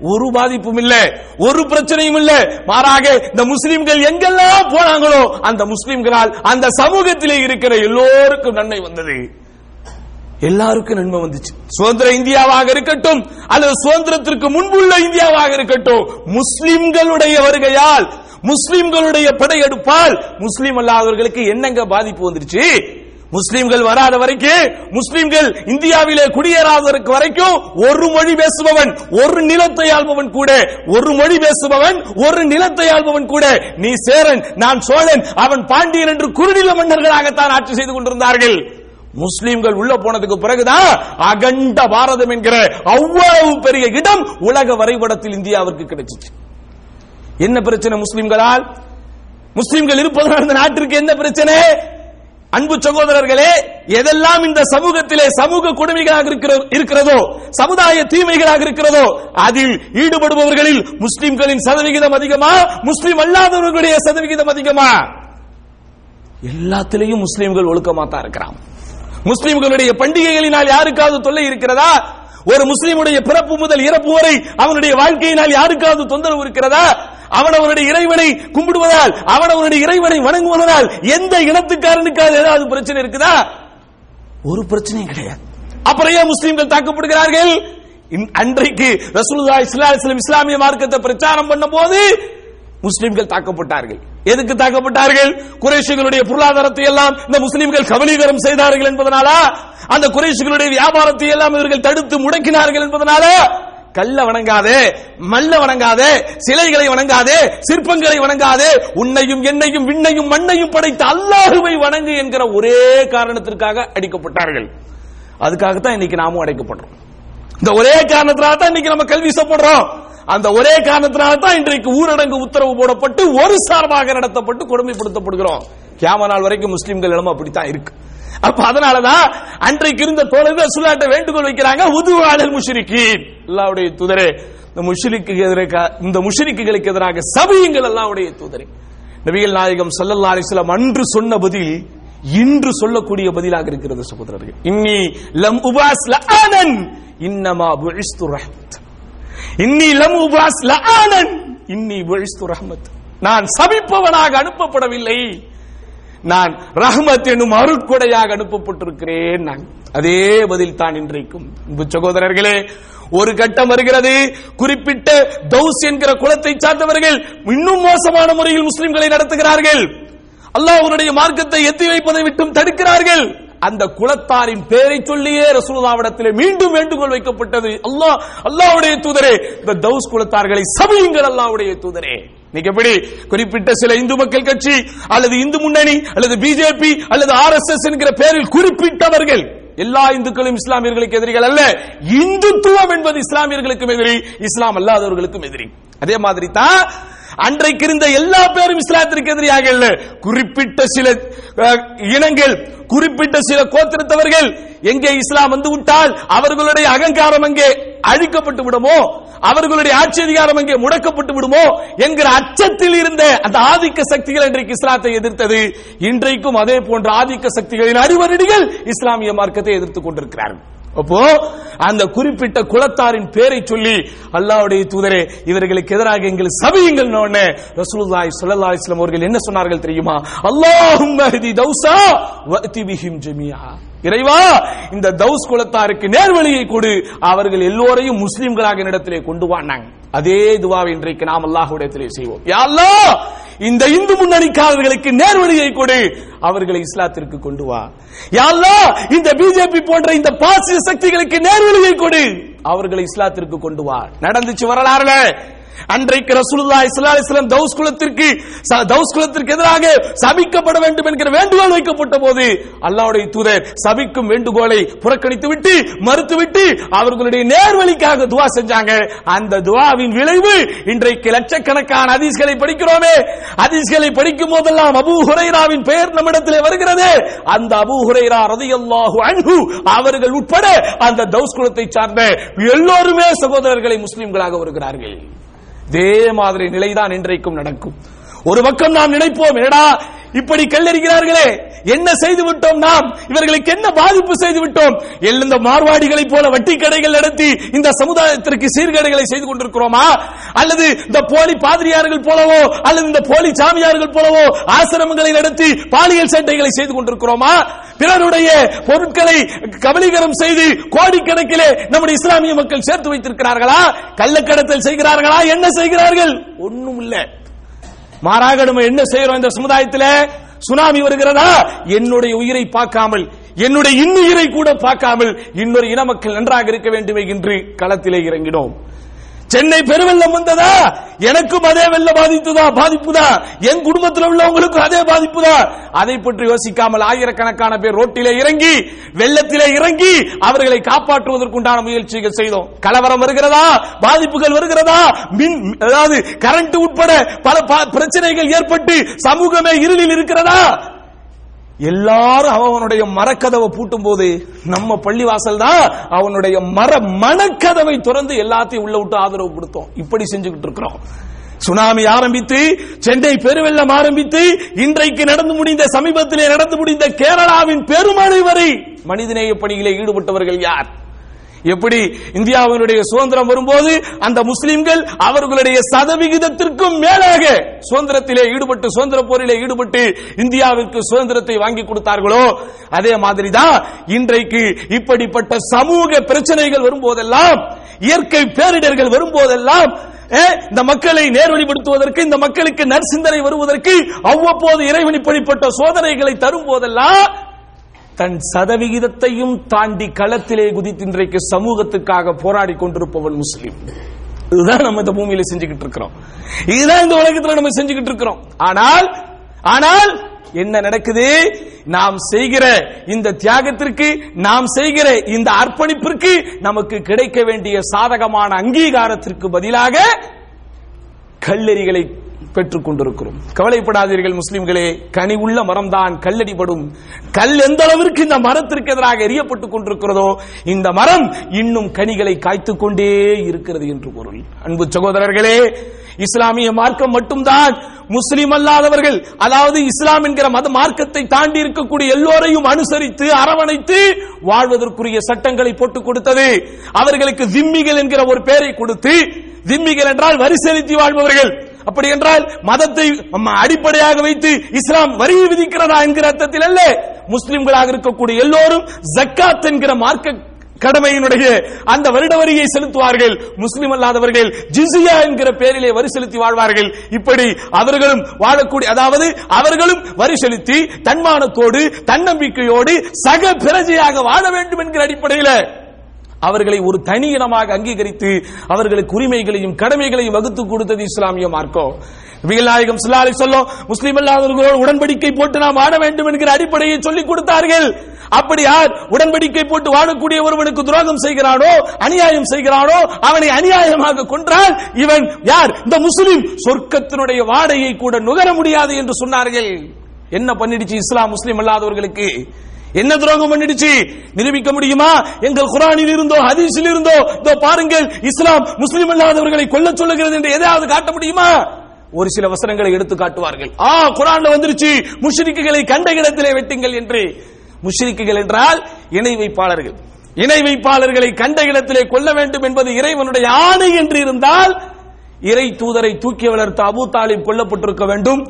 ஒரு பாதிப்பும் இல்ல. ஒரு பிரச்சனையும் இல்ல. மாறாக இந்த முஸ்லிம்கள் எங்கெல்லாம் போனாங்களோ அந்த முஸ்லிம்களால் அந்த சமூகத்திலே இருக்கிற எல்லோருக்கும் நன்மை வந்தது. எல்லாருக்கும் நன்மை வந்துச்சு. சுதந்திர இந்தியாவாக இருக்கட்டும் அல்லது சுதந்திரத்திற்கு முன்புள்ள இந்தியாவாக இருக்கட்டும் முஸ்லிம்களுடைய வருகையால் முஸ்லிம்களுடைய படையெடுப்பால் முஸ்லிம் அல்லாதவர்களுக்கு என்னங்க பாதிப்பு வந்துருச்சு? முஸ்லிம்கள் வராத வரைக்கும் முஸ்லிம்கள் இந்தியாவிலே குடியேறாதவருக்கு வரைக்கும் ஒரு மொழி பேசுபவன் ஒரு நிலத்தை ஆள்பவன் கூட ஒரு மொழி பேசுபவன் ஒரு நிலத்தை ஆள்பவன் கூட நீ சேரன் நான் சோழன் அவன் பாண்டியன் என்று குறுநில மன்னர்களாகத்தான் ஆட்சி செய்து கொண்டிருந்தார்கள். முஸ்லிம்கள் உள்ள போனதுக்கு பிறகுதான் அகண்ட பாரதம் என்கிற அவ்வளவு பெரிய இடம் உலக வரைபடத்தில் இந்தியாவிற்கு கிடைச்சிச்சு. என்ன பிரச்சனை முஸ்லிம்களால்? முஸ்லிம்கள் இருப்பதனால் இந்த நாட்டிற்கு என்ன பிரச்சனை? அன்பு சகோதரர்களே எதெல்லாம் இந்த சமூகத்திலே சமூக கொடுமைகளாக இருக்கிற- இருக்கிறதோ சமுதாய தீமைகளாக இருக்கிறதோ அதில் ஈடுபடுபவர்களில் முஸ்லிம்களின் சதவிகிதம் அதிகமா? முஸ்லிம் அல்லாதவர்களுடைய சதவிகிதம் அதிகமா? எல்லாத்திலையும் முஸ்லிம்கள் ஒழுக்கமா தான் இருக்கிறான் முஸ்லிம்களுடைய பண்டிகைகளினால் யாருக்காவது தொல்லை இருக்கிறதா? ஒரு முஸ்லிமுடைய பிறப்பு முதல் இறப்பு வரை அவனுடைய வாழ்க்கையினால் யாருக்காவது தொந்தரவு இருக்கிறதா? அவன் அவனுடைய இறைவனை கும்பிடுவதால் அவன் அவனுடைய இறைவனை வணங்குவதனால் எந்த இனத்துக்காரனுக்காவது ஏதாவது பிரச்சனை இருக்குதா? ஒரு பிரச்சனையும் கிடையாது. அப்புறம் ஏன் முஸ்லிம்கள் தாக்கப்படுகிறார்கள்? இன்- அன்றைக்கு ரசூலுல்லாஹி இஸ்லாமிய மார்க்கத்தை பிரச்சாரம் பண்ணும்போது முஸ்லிம்கள் தாக்கப்பட்டார்கள். எதுக்கு தாக்கப்பட்டார்கள்? குறைஷிகளுடைய பொருளாதாரத்தை எல்லாம் இந்த முஸ்லிம்கள் கவலீகரம் செய்தார்கள் என்பதனாலா? அந்த குறைஷிகளுடைய வியாபாரத்தை எல்லாம் இவர்கள் தடுத்து முடக்கினார்கள் என்பதனால? கல்ல வணங்காதே மல்ல வணங்காதே சிலைகளை வணங்காதே சிற்பங்களை வணங்காதே உன்னையும் என்னையும் விண்ணையும் மண்ணையும் படைத்த அல்லாஹுவை வணங்கு என்கிற ஒரே காரணத்திற்காக அடிக்கப்பட்டார்கள். அதுக்காகத்தான் இன்னைக்கு நாமும் அடைக்கப்படுறோம். இந்த ஒரே காரணத்தினால தான் இன்னைக்கு நம்ம கல்வி சாப்பிடுறோம். அந்த ஒரே காரணத்தினால தான் இன்றைக்கு ஊரடங்கு உத்தரவு போடப்பட்டு ஒரு சார்பாக நடத்தப்பட்டு கொடுமைப்படுத்தப்படுகிறோம். கேம நாள் வரைக்கும் முஸ்லிம்கள் நிலைமை அப்படித்தான் இருக்கு. அப்ப அதனாலதான் அன்றைக்கு இருந்த தோழர்கள் சுல்லாட்ட வேண்டுகோள் வைக்கிறாங்க உதுவாளர் முஷிரிக்கு அல்லாவுடைய தூதரே இந்த முஷிரிக்கு எதிராக இந்த முஷிரிக்குகளுக்கு எதிராக சபியுங்கள் அல்லாவுடைய தூதரே. நபிகள் நாயகம் சல்லல்லா அலைஹி அன்று சொன்ன பதில் இன்று சொல்லக்கூடிய பதிலாக இருக்கிறது சகோதரர்கள். இன்னி லம் உபாஸ் லஆனன் இன்னமா புஇஸ்து ரஹ்மத். இன்னி லம் உபாஸ் லஆனன். இன்னி புஇஸ்து ரஹ்மத். நான் சபிப்பவனாக அனுப்பப்படவில்லை. நான் ரஹ்மத் என்னும் அருட்கொடையாக அனுப்பப்பட்டிருக்கிறேன். நான் அதே பதில் தான் இன்றைக்கும். சகோதரர்களே ஒரு கட்டம் வருகிறது. குறிப்பிட்ட தௌஸ் என்கிற குலத்தை சார்ந்தவர்கள் இன்னும் மோசமான முறையில் முஸ்லிம்களை நடத்துகிறார்கள். அல்லாஹ்வுடைய மார்க்கத்தை எத்தி வைப்பதை விட்டும் தடுக்கிறார்கள். அந்த குலத்தாரின் பெயரை சொல்லியே ரசூலுல்லாவிடத்திலே மீண்டும் வேண்டுகோள் வைக்கப்பட்டது. அல்லாஹ் அல்லாஹ்வுடைய தூதரே இந்த தௌஸ் குலத்தார்களை சபியுங்கள் அல்லாஹ்வுடைய தூதரே. நீங்க எப்படி குறிப்பிட்ட சில இந்து மக்கள் கட்சி அல்லது இந்து முன்னணி அல்லது பிஜேபி அல்லது ஆர்எஸ்எஸ் என்கிற பெயரில் குறிப்பிட்டவர்கள் எல்லா இந்துக்களும் இஸ்லாமியர்களுக்கு எதிரிகள் அல்ல இந்துத்துவம் என்பது இஸ்லாமியர்களுக்கும் எதிரி இஸ்லாம் அல்லாதவர்களுக்கும் எதிரி. அதே மாதிரி தான் அன்றைக்கு இருந்த எல்லா பேரும் இஸ்லாத்திற்கு எதிரியாக இல்ல. குறிப்பிட்ட சில இனங்கள் குறிப்பிட்ட சில கோத்திரத்தவர்கள் எங்கே இஸ்லாம் வந்து விட்டால் அவர்களுடைய அகங்காரம் அங்கே அழிக்கப்பட்டு விடுமோ? அவர்களுடைய ஆட்சி அதிகாரம் அங்கே முடக்கப்பட்டு விடுமோ? என்கிற அச்சத்தில் இருந்த அந்த ஆதிக்க சக்திகள் இன்றைக்கு இஸ்லாத்தை எதிர்த்தது. இன்றைக்கும் அதே போன்ற ஆதிக்க சக்திகளின் அறிவரடிகள் இஸ்லாமிய மார்க்கத்தை எதிர்த்துக் கொண்டிருக்கிறார்கள். அப்போ அந்த குறிப்பிட்ட குலத்தாரின் பேரை சொல்லி அல்லாவுடைய தூதரே இவர்களுக்கு எதிராக எங்கள் சபியுங்கள் ரசூலுல்லாஹி ஸல்லல்லாஹு அலைஹி அவர்கள் என்ன சொன்னார்கள் தெரியுமா? அல்லாஹும்ம ஹதி தௌசா வஅதி பிஹிம் ஜமீஆ. இறைவா இந்த தௌஸ் குலத்தாருக்கு நேர்வழியை கொடு. அவர்கள் எல்லோரையும் முஸ்லிம்களாக என்னிடத்திலே கொண்டு வானாங்க. அதே துவாவை இன்றைக்கு நாம் அல்லாஹுடைய செய்வோம். யா இந்த இந்து முன்னணிக்காரர்களுக்கு நேர்வழியை கொடு. அவர்களை இஸ்லாத்திற்கு கொண்டு வா. யாழ்லா இந்த பிஜேபி போன்ற இந்த பாசிய சக்திகளுக்கு நேர்வழியை கொடு. அவர்களை இஸ்லாத்திற்கு கொண்டு வா. நடந்துச்சு வரலாறுல. அன்றைக்கு ரசூலுல்லா இஸ்லா இஸ்லாம் தௌஸ் குலத்திற்கு தௌஸ் குலத்திற்கு எதிராக சபிக்கப்பட வேண்டும் என்கிற வேண்டுகோள் வைக்கப்பட்ட போது அல்லாவுடைய தூதர் சபிக்கும் வேண்டுகோளை புறக்கணித்து விட்டு மறுத்துவிட்டு அவர்களுடைய நேர்வழிக்காக துவா செஞ்சாங்க. அந்த துவாவின் விளைவு இன்றைக்கு லட்சக்கணக்கான ஹதீஸ்களை படிக்கிறோமே. ஹதீஸ்களை படிக்கும் போதெல்லாம் அபு ஹுரைராவின் பெயர் நம்மிடத்திலே வருகிறது. அந்த அபு ஹுரைரா ரலியல்லாஹு அன்ஹு அவர்கள் உட்பட அந்த தௌஸ் குலத்தை சார்ந்த எல்லோருமே சகோதரர்களை முஸ்லிம்களாக வருகிறார்கள். இதே மாதிரி நிலைதான் இன்றைக்கும் நடக்கும். ஒரு பக்கம் நாம் நினைப்போம் என்னடா இப்படி கல்லறிகிறார்களே என்ன செய்து விட்டோம் நாம்? இவர்களுக்கு என்ன பாதிப்பு செய்து விட்டோம் எல்லாம் மார்வாடிகளைப் போல வட்டி கடைகள் நடத்தி இந்த சமுதாயத்திற்கு சீர்கேடுகளை செய்து கொண்டிருக்கிறோமா? அல்லது இந்த போலி பாதிரியார்கள் போலவோ அல்லது இந்த போலி சாமியார்கள் போலவோ ஆசிரமங்களை நடத்தி பாலியல் சண்டைகளை செய்து கொண்டிருக்கிறோமா? பிறருடைய பொருட்களை கபலீகரம் செய்து கோடிக்கணக்கிலே நம்முடைய இஸ்லாமிய மக்கள் சேர்த்து வைத்திருக்கிறார்களா? கள்ளக்கடத்தல் செய்கிறார்களா? என்ன செய்கிறார்கள்? ஒண்ணும் இல்லை மாறாக நம்ம என்ன செய்யறோம் இந்த சமுதாயத்தில்? சுனாமி வருகிறதா? என்னுடைய உயிரை பார்க்காமல் என்னுடைய இன்னுயிரை கூட பார்க்காமல் இன்னொரு இன மக்கள் நன்றாக இருக்க வேண்டுமே என்று களத்திலே இறங்கினோம். சென்னை பெருவெள்ளம் வந்ததா? எனக்கும் அதே வெள்ள பாதிப்புதா பாதிப்புதா? என் குடும்பத்தில் உள்ளவங்களுக்கும் அதே பாதிப்புதா? அதை பற்றி யோசிக்காமல் ஆயிரக்கணக்கான பேர் ரோட்டிலே இறங்கி வெள்ளத்திலே இறங்கி அவர்களை காப்பாற்றுவதற்குண்டான முயற்சிகள் செய்தோம். கலவரம் வருகிறதா? பாதிப்புகள் வருகிறதா? மின் அதாவது கரண்ட் உட்பட பல ப- பிரச்சனைகள் ஏற்பட்டு சமூகமே இருளில் இருக்கிறதா? எல்லாரும் அவனுடைய மரக்கதவை பூட்டும் போது நம்ம பள்ளிவாசல் தான் அவனுடைய மர மனக்கதவை திறந்து எல்லாத்தையும் உள்ள விட்டு ஆதரவு கொடுத்தோம். இப்படி செஞ்சுக்கிட்டு இருக்கிறோம். சுனாமி ஆரம்பித்து சென்னை பெருவெள்ளம் ஆரம்பித்து இன்றைக்கு நடந்து முடிந்த சமீபத்திலே நடந்து முடிந்த கேரளாவின் பெருமழை வரை மனிதநேய பணியிலே ஈடுபட்டவர்கள் யார்? எப்படி இந்தியாவினுடைய சுதந்திரம் வரும்போது அந்த முஸ்லிம்கள் அவர்களுடைய சதவிகிதத்திற்கும் மேலாக சுதந்திரத்திலே ஈடுபட்டு சுதந்திர போரிலே ஈடுபட்டு இந்தியாவிற்கு சுதந்திரத்தை வாங்கி கொடுத்தார்களோ அதே மாதிரிதான் இன்றைக்கு இப்படிப்பட்ட சமூக பிரச்சனைகள் வரும்போதெல்லாம் இயற்கை பேரிடர்கள் வரும்போதெல்லாம் இந்த மக்களை நேர்வழிப்படுத்துவதற்கு இந்த மக்களுக்கு நற்சிந்தனை வருவதற்கு அவ்வப்போது இறைவன் இப்படிப்பட்ட சோதனைகளை தரும் போதெல்லாம் தன் சதவிகிதத்தையும் தாண்டி களத்திலே குதித்து இன்றைக்கு சமூகத்துக்காக போராடி கொண்டிருப்பவன் முஸ்லீம். இதுதான் நம்ம இந்த பூமியில செஞ்சுக்கிட்டு இருக்கிறோம். இதுதான் இந்த உலகத்துல நம்ம செஞ்சுக்கிட்டு இருக்கிறோம். ஆனால் ஆனால் என்ன நடக்குது? நாம் செய்கிற இந்த தியாகத்திற்கு நாம் செய்கிற இந்த அர்ப்பணிப்பிற்கு நமக்கு கிடைக்க வேண்டிய சாதகமான அங்கீகாரத்திற்கு பதிலாக கல்லெறிகளை பெற்றுக் கொண்டிருக்கிறோம் கவலைப்படாதீர்கள் முஸ்லிம்களே கனி உள்ள மரம்தான் கல்லடிபடும். கல் எந்த அளவிற்கு இந்த மரத்திற்கு எதிராக எரியப்பட்டுக் கொண்டிருக்கிறதோ இந்த மரம் இன்னும் கனிகளை காய்த்துக் கொண்டே இருக்கிறது என்று பொருள். அன்பு சகோதரர்களே இஸ்லாமிய மார்க்கம் மட்டும்தான் முஸ்லிம் அல்லாதவர்கள் அதாவது இஸ்லாம் என்கிற மத மார்க்கத்தை தாண்டி இருக்கக்கூடிய எல்லோரையும் அனுசரித்து அரவணைத்து வாழ்வதற்குரிய சட்டங்களை போட்டுக் கொடுத்தது. அவர்களுக்கு திம்மிகள் என்கிற ஒரு பெயரை கொடுத்து திம்மிகள் என்றால் வரி செலுத்தி வாழ்பவர்கள். அப்படி என்றால் மதத்தை அடிப்படையாக வைத்து இஸ்லாம் வரி விதிக்கிறதா என்கிற அர்த்தத்தில் அல்ல முஸ்லிம்களாக இருக்கக்கூடிய எல்லோரும் ஜக்காத் என்கிற மார்க்க கடமையினுடைய அந்த வருட வரியை செலுத்துவார்கள். முஸ்லிம் அல்லாதவர்கள் ஜிசியா என்கிற பெயரிலே வரி செலுத்தி வாழ்வார்கள். இப்படி அவர்களும் வாழக்கூடிய அதாவது அவர்களும் வரி செலுத்தி தன்மானத்தோடு தன்னம்பிக்கையோடு சக பிரஜையாக வாழ வேண்டும் என்கிற அடிப்படையில் அவர்களை ஒரு தனி இனமாக அங்கீகரித்து அவர்களுக்கு உரிமைகளையும் கடமைகளையும் வகுத்து கொடுத்தது இஸ்லாமிய மார்க்கம். நபிகள் சிலாலை சொல்லும் முஸ்லீம் முஸ்லிம் அல்லாதவர்களோடு உடன்படிக்கை போட்டு நாம் வாழ வேண்டும் என்கிற அடிப்படையை சொல்லிக் கொடுத்தார்கள். அப்படி யார் உடன்படிக்கை போட்டு வாழக்கூடிய ஒருவனுக்கு துரோகம் செய்கிறானோ அநியாயம் செய்கிறானோ அவனை அநியாயமாக கொன்றால் இவன் யார்? இந்த முஸ்லிம் சொர்க்கத்தினுடைய வாடையை கூட நுகர முடியாது என்று சொன்னார்கள். என்ன பண்ணிடுச்சு இஸ்லாம் முஸ்லிம் அல்லாதவர்களுக்கு? என்ன துரோகம் பண்ணிடுச்சு? நிரூபிக்க முடியுமா? எங்கள் குரானில் இருந்தோ ஹதீஸில் இருந்தோ இதோ பாருங்கள் இஸ்லாம் முஸ்லிம் அல்லாதவர்களை கொல்ல சொல்லுகிறது என்று எதையாவது காட்ட முடியுமா? ஒரு சில வசனங்களை எடுத்து காட்டுவார்கள். ஆ குரான்ல வந்துருச்சு. முஷ்ரிக்குகளை கண்ட இடத்திலே வெட்டுங்கள் என்று. முஷ்ரிக்குகள் என்றால் இணை வைப்பாளர்கள். இணை வைப்பாளர்களை கண்ட இடத்திலே கொல்ல வேண்டும் என்பது இறைவனுடைய ஆணை என்று இருந்தால் இறை தூதரை தூக்கி வளர்த்த அபு தாலிப் கொல்லப்பட்டிருக்க வேண்டும்.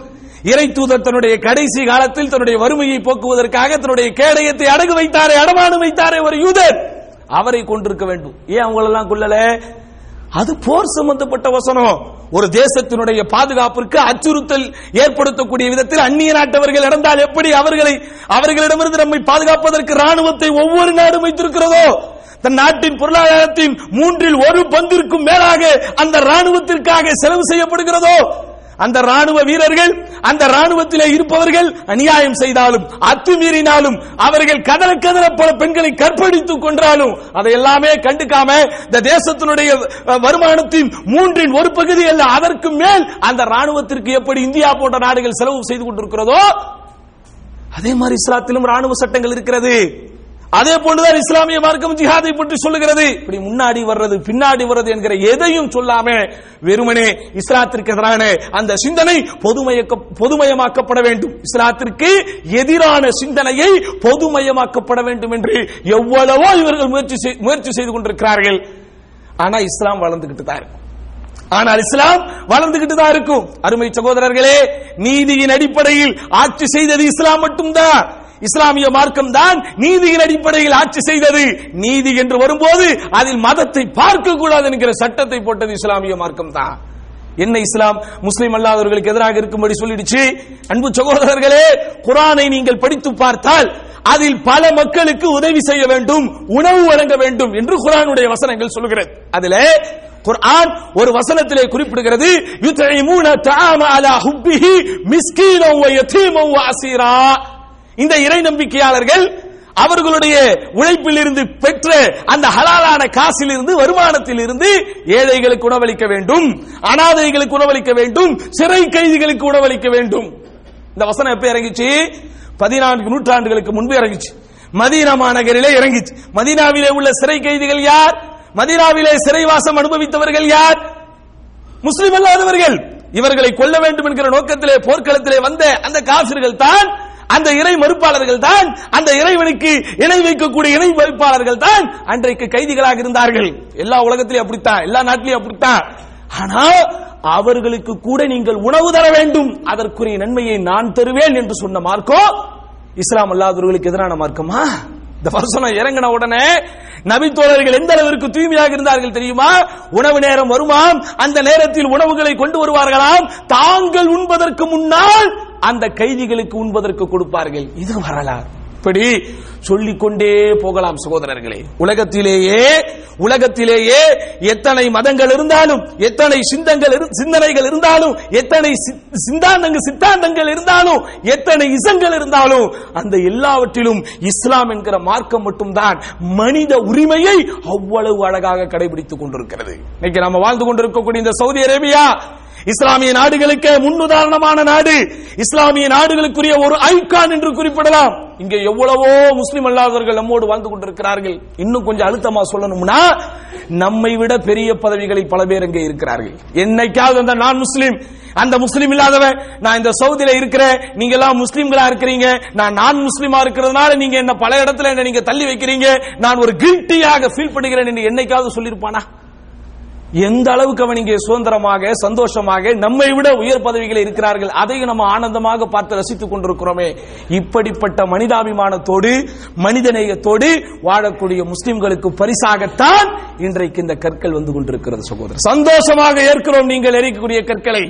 இறை தூதர் தன்னுடைய கடைசி காலத்தில் தன்னுடைய வறுமையை போக்குவதற்காக தன்னுடைய கேடயத்தை அடகு வைத்தாரே அடமானம் வைத்தாரே ஒரு யூதர். அவரை கொண்டிருக்க வேண்டும். ஏன் அவங்களெல்லாம் கொள்ளல அது போர் சம்பந்தப்பட்ட வசனம். ஒரு தேசத்தினுடைய பாதுகாப்பிற்கு அச்சுறுத்தல் ஏற்படுத்தக்கூடிய விதத்தில் அந்நிய நாட்டவர்கள் நடந்தால் எப்படி அவர்களை அவர்களிடமிருந்து நம்மை பாதுகாப்பதற்கு ராணுவத்தை ஒவ்வொரு நாடும் வைத்திருக்கிறதோ? தன் நாட்டின் பொருளாதாரத்தின் மூன்றில் ஒரு பங்கிற்கும் மேலாக அந்த ராணுவத்திற்காக செலவு செய்யப்படுகிறதோ? அந்த ராணுவ வீரர்கள் அந்த ராணுவத்திலே இருப்பவர்கள் அநியாயம் செய்தாலும் அத்துமீறினாலும் அவர்கள் கதற கதற பல பெண்களை கற்பழித்துக் கொன்றாலும் அதை எல்லாமே கண்டுக்காம இந்த தேசத்தினுடைய வருமானத்தின் மூன்றின் ஒரு பகுதி அல்ல அதற்கு மேல் அந்த ராணுவத்திற்கு எப்படி இந்தியா போன்ற நாடுகள் செலவு செய்து கொண்டிருக்கிறதோ அதே மாதிரி இஸ்லாத்திலும் ராணுவ சட்டங்கள் இருக்கிறது. அதே போன்றுதான் இஸ்லாமிய மார்க்கம் ஜிஹாதை பற்றி சொல்லுகிறது. இப்படி முன்னாடி வர்றது பின்னாடி வர்றது என்கிற எதையும் சொல்லாம வெறுமனே இஸ்லாத்திற்கு எதிரான அந்த சிந்தனை பொதுமயக்க பொதுமயமாக்கப்பட வேண்டும். இஸ்லாத்திற்கு எதிரான சிந்தனையை பொதுமயமாக்கப்பட வேண்டும் என்று எவ்வளவோ இவர்கள் முயற்சி செய்- முயற்சி செய்து கொண்டிருக்கிறார்கள். ஆனா இஸ்லாம் வளர்ந்துகிட்டு தான் இருக்கும். ஆனால் இஸ்லாம் வளர்ந்துகிட்டு தான் இருக்கும். அருமை சகோதரர்களே நீதியின் அடிப்படையில் ஆட்சி செய்தது இஸ்லாம் மட்டும்தான். இஸ்லாமிய மார்க்கம் தான் நீதியின் அடிப்படையில் ஆட்சி செய்தது. நீதி என்று வரும்போது அதில் மதத்தை பார்க்க கூடாது என்கிற சட்டத்தை போட்டது இஸ்லாமிய மார்க்கம் தான். என்ன இஸ்லாம்? முஸ்லிம் அல்லாதவர்களுக்கு எதிராக இருக்கும்படி சொல்லிடுச்சு. அன்பு சகோதரர்களே குரானை நீங்கள் படித்து பார்த்தால் அதில் பல மக்களுக்கு உதவி செய்ய வேண்டும் உணவு வழங்க வேண்டும் என்று குரானுடைய வசனங்கள் சொல்கிறது அதுல குர்ஆன் ஒரு வசனத்திலே குறிப்பிடுகிறது. யுத்இமூன தாம அலா ஹுப்பிஹி மிஸ்கீனன் வ யதீமன் வ இந்த இறை நம்பிக்கையாளர்கள் அவர்களுடைய உழைப்பில் இருந்து பெற்ற அந்த ஹலாலான காசில் இருந்து வருமானத்தில் இருந்து ஏழைகளுக்கு உணவளிக்க வேண்டும் அனாதைகளுக்கு உணவளிக்க வேண்டும் சிறை கைதிகளுக்கு உணவளிக்க வேண்டும். இந்த வசனம் எப்ப இறங்கிச்சு? பதினான்கு நூற்றாண்டுகளுக்கு முன்பு இறங்கிச்சு. மதீனா மாநகரிலே இறங்கிச்சு. மதீனாவிலே உள்ள சிறை கைதிகள் யார்? மதீனாவிலே சிறைவாசம் அனுபவித்தவர்கள் யார்? முஸ்லிம் அல்லாதவர்கள். இவர்களை கொல்ல வேண்டும் என்கிற நோக்கத்திலே போர்க்களத்திலே வந்த அந்த காசிர்கள் தான் அந்த இறை மறுப்பாளர்கள் தான் அந்த இறைவனுக்கு இணை வைக்கக்கூடிய இணை மறுப்பாளர்கள் தான் அன்றைக்கு கைதிகளாக இருந்தார்கள். எல்லா உலகத்திலும் அப்படித்தான் எல்லா நாட்டிலையும் அப்படித்தான். ஆனா அவர்களுக்கு கூட நீங்கள் உணவு தர வேண்டும். அதற்குரிய நன்மையை நான் தருவேன் என்று சொன்ன மார்க்கோ இஸ்லாம் அல்லாதவர்களுக்கு எதிரான மார்க்கமா? இந்த வசனம் இறங்கின உடனே நபித்தோழர்கள் எந்த அளவிற்கு தூய்மையாக இருந்தார்கள் தெரியுமா? உணவு நேரம் வருமாம். அந்த நேரத்தில் உணவுகளை கொண்டு வருவார்களாம். தாங்கள் உண்பதற்கு முன்னால் அந்த கைதிகளுக்கு உண்பதற்கு கொடுப்பார்கள். இது வரலாறு. இப்படி சொல்லிக்கொண்டே போகலாம் சகோதரர்களே. உலகத்திலேயே உலகத்திலேயே எத்தனை மதங்கள் இருந்தாலும் எத்தனை சிந்தங்கள் சிந்தனைகள் இருந்தாலும் எத்தனை சி- சிந்தாந்தங்கள் சித்தாந்தங்கள் இருந்தாலும் எத்தனை இசங்கள் இருந்தாலும் அந்த எல்லாவற்றிலும் இஸ்லாம் என்கிற மார்க்கம் மட்டும்தான் மனித உரிமையை அவ்வளவு அழகாக கடைபிடித்துக் கொண்டிருக்கிறது. இன்னைக்கு நம்ம வாழ்ந்து கொண்டிருக்கக்கூடிய இந்த சவுதி அரேபியா இஸ்லாமிய நாடுகளுக்கு முன்னுதாரணமான நாடு. இஸ்லாமிய நாடுகளுக்குரிய ஒரு ஐகான் என்று குறிப்பிடலாம். இங்கே எவ்வளவோ முஸ்லிம் அல்லாதவர்கள் நம்மோடு வாழ்ந்து கொண்டிருக்கிறார்கள். இன்னும் கொஞ்சம் அழுத்தமா சொல்லணும்னா நம்மை விட பெரிய பதவிகளில் பல பேர் இங்கே இருக்கிறார்கள். என்னைக்காவது அந்த நான் முஸ்லிம் அந்த முஸ்லிம் இல்லாதவன் நான் இந்த சவுதியில இருக்கிறேன் நீங்க எல்லாம் முஸ்லிம்களா இருக்கிறீங்க நான் நான் முஸ்லீமா இருக்கிறதுனால நீங்க என்ன பல இடத்துல என்ன நீங்க தள்ளி வைக்கிறீங்க நான் ஒரு கில்ட்டியாக ஃபீல் பண்ணுகிறேன் என்று என்னைக்காவது சொல்லியிருப்பானா? எந்த அளவுக்கு அவன் இங்கே சுதந்திரமாக சந்தோஷமாக நம்மை விட உயர் பதவிகள் இருக்கிறார்கள் அதையும் நம்ம ஆனந்தமாக பார்த்து ரசித்துக் கொண்டிருக்கிறோமே. இப்படிப்பட்ட மனிதாபிமானத்தோடு மனிதநேயத்தோடு வாழக்கூடிய முஸ்லிம்களுக்கு பரிசாகத்தான் இன்றைக்கு இந்த கற்கள் வந்து கொண்டிருக்கிறது சகோதரர். சந்தோஷமாக ஏற்கிறோம் நீங்கள் எரிக்கக்கூடிய கற்களை.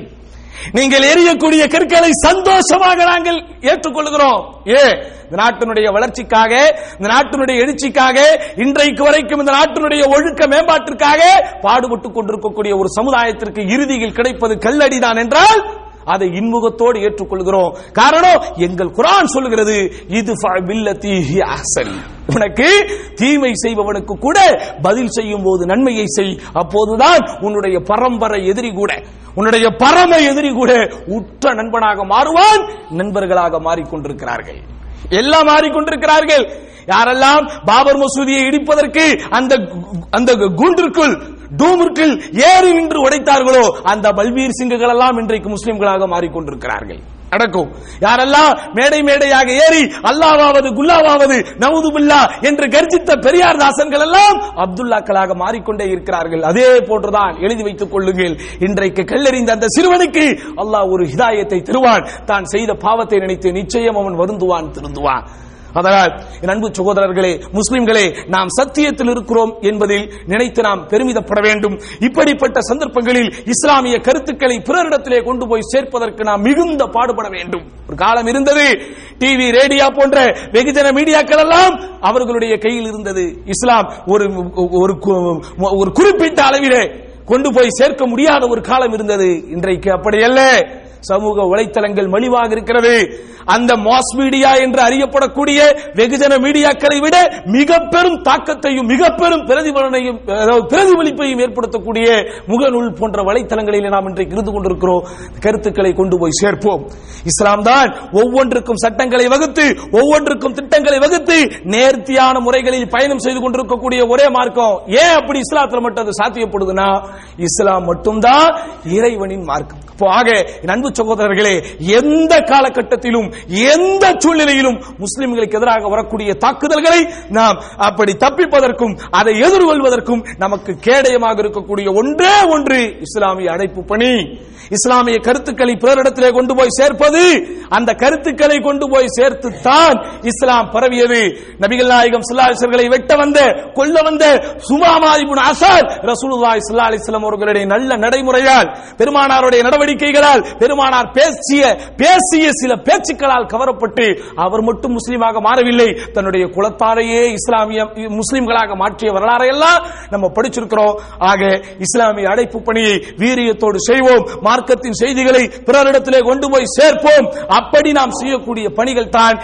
நீங்கள் எரியக்கூடிய கற்களை சந்தோஷமாக நாங்கள் ஏற்றுக்கொள்கிறோம். ஏ இந்த நாட்டினுடைய வளர்ச்சிக்காக இந்த நாட்டினுடைய எழுச்சிக்காக இன்றைக்கு வரைக்கும் இந்த நாட்டினுடைய ஒழுக்க மேம்பாட்டிற்காக பாடுபட்டுக் கொண்டிருக்கக்கூடிய ஒரு சமுதாயத்திற்கு இறுதியில் கிடைப்பது கல்லடிதான் என்றால் அதை இன்முகத்தோடு ஏற்றுக்கொள்கிறோம். காரணம் எங்கள் குரான் சொல்கிறது இது பில்லத்தி உனக்கு தீமை செய்பவனுக்கு கூட பதில் செய்யும் போது நன்மையை செய். அப்போதுதான் உன்னுடைய பரம்பரை எதிரி கூட உன்னுடைய பரம எதிரி கூட உற்ற நண்பனாக மாறுவான் நண்பர்களாக மாறிக்கொண்டிருக்கிறார்கள். எல்லாம் மாறிக்கொண்டிருக்கிறார்கள். யாரெல்லாம் பாபர் மசூதியை இடிப்பதற்கு அந்த அந்த குண்டிற்குள் டூமிற்குள் ஏறி நின்று உடைத்தார்களோ அந்த பல்வீர் சிங்குகள் எல்லாம் இன்றைக்கு முஸ்லிம்களாக மாறிக்கொண்டிருக்கிறார்கள். நடக்கும். யாரெல்லாம் மேடை மேடையாக ஏறி அல்லாவாவது குல்லாவாவது நவுது பில்லா என்று கர்ஜித்த பெரியார் தாசன்கள் எல்லாம் அப்துல்லாக்களாக மாறிக்கொண்டே இருக்கிறார்கள். அதே போன்றுதான் எழுதி வைத்துக் கொள்ளுங்கள். இன்றைக்கு கல்லெறிந்த அந்த சிறுவனுக்கு அல்லாஹ் ஒரு ஹிதாயத்தை தருவான். தான் செய்த பாவத்தை நினைத்து நிச்சயம் அவன் வருந்துவான் திருந்துவான். அதனால் என் அன்பு சகோதரர்களே முஸ்லிம்களே நாம் சத்தியத்தில் இருக்கிறோம் என்பதில் நினைத்து நாம் பெருமிதப்பட வேண்டும். இப்படிப்பட்ட சந்தர்ப்பங்களில் இஸ்லாமிய கருத்துக்களை பிறரிடத்திலே கொண்டு போய் சேர்ப்பதற்கு நாம் மிகுந்த பாடுபட வேண்டும். ஒரு காலம் இருந்தது டிவி ரேடியோ போன்ற வெகுஜன மீடியாக்கள் எல்லாம் அவர்களுடைய கையில் இருந்தது. இஸ்லாம் ஒரு ஒரு கு- ஒரு குறிப்பிட்ட அளவிலே கொண்டு போய் சேர்க்க முடியாத ஒரு காலம் இருந்தது. இன்றைக்கு அப்படி அல்ல. சமூக வலைத்தளங்கள் மலிவாக இருக்கிறது. அந்த மாஸ் மீடியா என்று அறியப்படக்கூடிய வெகுஜன மீடியாக்களை விட மிக பெரும் தாக்கத்தையும் மிக பெரும் பிரதிபலனையும் அதாவது பிரதிபலிப்பையும் ஏற்படுத்தக்கூடிய முகநூல் போன்ற வலைத்தளங்களில் நாம் இன்றைக்கு இருந்து கொண்டிருக்கிறோம். கருத்துக்களை கொண்டு போய் சேர்ப்போம். இஸ்லாம் தான் ஒவ்வொன்றுக்கும் சட்டங்களை வகுத்து ஒவ்வொன்றுக்கும் திட்டங்களை வகுத்து நேர்த்தியான முறைகளில் பயணம் செய்து கொண்டிருக்கக்கூடிய ஒரே மார்க்கம். ஏன் அப்படி இஸ்லாத்தில் மட்டும் அது சாத்தியப்படுதுன்னா இஸ்லாம் மட்டும்தான் இறைவனின் மார்க்கம். ஆக அன்பு சகோதரர்களே எந்த காலகட்டத்திலும் எந்த சூழ்நிலையிலும் முஸ்லிம்களுக்கு எதிராக வரக்கூடிய தாக்குதல்களை நாம் அப்படி தப்பிப்பதற்கும் அதை எதிர்கொள்வதற்கும் நமக்கு கேடயமாக இருக்கக்கூடிய ஒன்றே ஒன்று இஸ்லாமிய அழைப்பு பணி. இஸ்லாமிய கருத்துக்களை பிறரிடத்திலே கொண்டு போய் சேர்ப்பது அந்த கருத்துக்களை கொண்டு போய் சேர்த்து தான் இஸ்லாம் பரவியது. நபிகள் நாயகம் சுல்லாசர்களை வெட்ட வந்த கொல்ல வந்த சுமாமாதிபுன் அசாத் ரசூலுல்லாஹி ஸல்லல்லாஹு அலைஹி வஸல்லம் அவர்களுடைய நல்ல நடைமுறையால் பெருமானாருடைய நடவடிக்கைகளால் பெருமானார் பேசிய பேசிய சில பேச்சுக்களால் கவரப்பட்டு அவர் மட்டும் முஸ்லீமாக மாறவில்லை. தன்னுடைய குலத்தாரையே இஸ்லாமிய முஸ்லிம்களாக மாற்றிய வரலாறை எல்லாம் நம்ம படிச்சிருக்கிறோம். ஆக இஸ்லாமிய அடைப்பு பணியை வீரியத்தோடு செய்வோம். மார்க்கத்தின் செய்திகளை பிறரிடத்திலே கொண்டு போய் சேர்ப்போம். அப்படி நாம் செய்யக்கூடிய பணிகள் தான்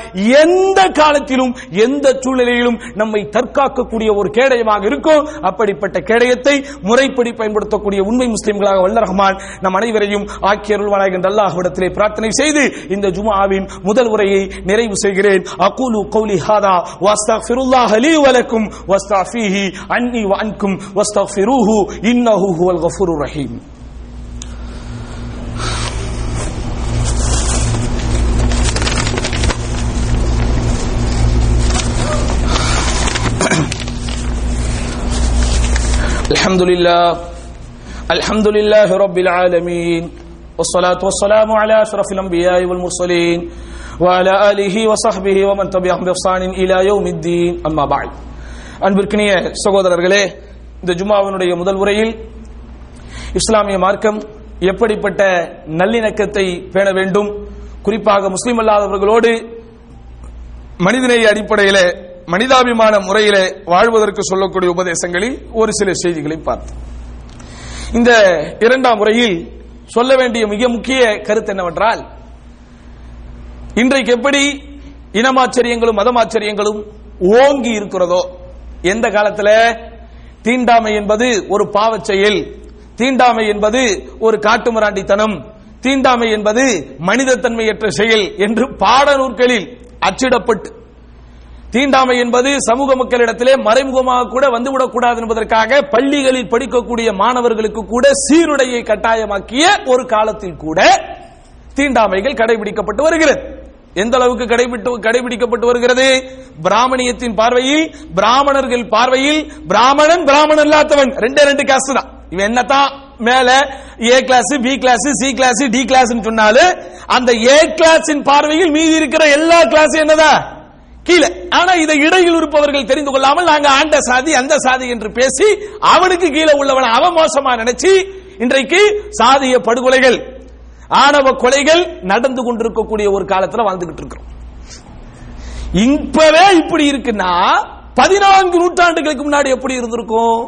எந்த காலத்திலும் எந்த சூழ்நிலையிலும் நம்மை தற்காக்கக்கூடிய ஒரு கேடயமாக இருக்கும். அப்படிப்பட்ட கேடயத்தை முறைப்படி பயன்படுத்தக்கூடிய உண்மை முஸ்லிம்களாக வல்ல ரஹ்மான் நம் அனைவரையும் ஆக்கியருள் என்ற அல்லாஹ்விடத்திலே பிரார்த்தனை செய்து இந்த ஜுமாவின் முதல் உரையை நிறைவு செய்கிறேன். அகூலு கௌலி ஹாதா வாஸ்தக்ஃபிருல்லாஹ் லீ வலக்கும் வாஸ்தஃபீஹி அன்னி வ அன்கும் வாஸ்தக்ஃபிரூஹு இன்னஹு ஹுவல் கஃபூருர் ரஹீம். الحمد لله الحمد لله رب العالمين والصلاة والسلام على أشرف الأنبياء والمرسلين وعلى آله وصحبه ومن تبعهم بإحسان إلى يوم الدين أما بعد அன்பிற்கினிய சகோதரர்களே இந்த ஜுமாவினுடைய முதல் உரையில் இஸ்லாமிய மார்க்கம் எப்படிப்பட்ட நல்லிணக்கத்தை பேண வேண்டும் குறிப்பாக முஸ்லிம் அல்லாதவர்களோடு மனிதநேய அடிப்படையிலே மனிதாபிமான முறையிலே வாழ்வதற்கு சொல்லக்கூடிய உபதேசங்களில் ஒரு சில செய்திகளை பார்த்தோம். இந்த இரண்டாம் முறையில் சொல்ல வேண்டிய மிக முக்கிய கருத்து என்னவென்றால் இன்றைக்கு எப்படி இனமாச்சரியங்களும் மதமாச்சரியங்களும் ஓங்கி இருக்கிறதோ எந்த காலத்தில்? தீண்டாமை என்பது ஒரு பாவச் செயல் தீண்டாமை என்பது ஒரு காட்டுமிராண்டித்தனம் தீண்டாமை என்பது மனிதத்தன்மையற்ற செயல் என்று பாடநூல்களில் அச்சிடப்பட்டு தீண்டாமை என்பது சமூக மக்களிடத்திலே மறைமுகமாக கூட வந்துவிடக் கூடாது என்பதற்காக பள்ளிகளில் படிக்கக்கூடிய மாணவர்களுக்கு கூட சீருடையை கட்டாயமாக்கிய ஒரு காலத்தில் கூட தீண்டாமைகள் கடைபிடிக்கப்பட்டு வருகிறது. எந்த அளவுக்கு கடைபிடிக்கப்பட்டு வருகிறது? பிராமணியத்தின் பார்வையில் பிராமணர்கள் பார்வையில் பிராமணன் பிராமணன் இல்லாதவன். ரெண்டே ரெண்டு காசு தான். இவன் என்னத்தான்? மேல A class B class C class D class சொன்னாலும் அந்த ஏ கிளாஸின் பார்வையில் மீதி இருக்கிற எல்லா கிளாஸ் என்னதா? கீழே. ஆனா இதை இடையில் இருப்பவர்கள் தெரிந்து கொள்ளாமல் நாங்க ஆண்ட சாதி அந்த சாதி என்று பேசி அவனுக்கு கீழே உள்ளவன் அவன் மோசமா நினைச்சு இன்றைக்கு சாதிய படுகொலைகள் ஆணவ கொலைகள் நடந்து கொண்டிருக்கக்கூடிய ஒரு காலத்துல வாழ்ந்துகிட்டு இருக்கிறோம். இப்பவே இப்படி இருக்குன்னா பதினான்கு நூற்றாண்டுகளுக்கு முன்னாடி எப்படி இருந்திருக்கும்?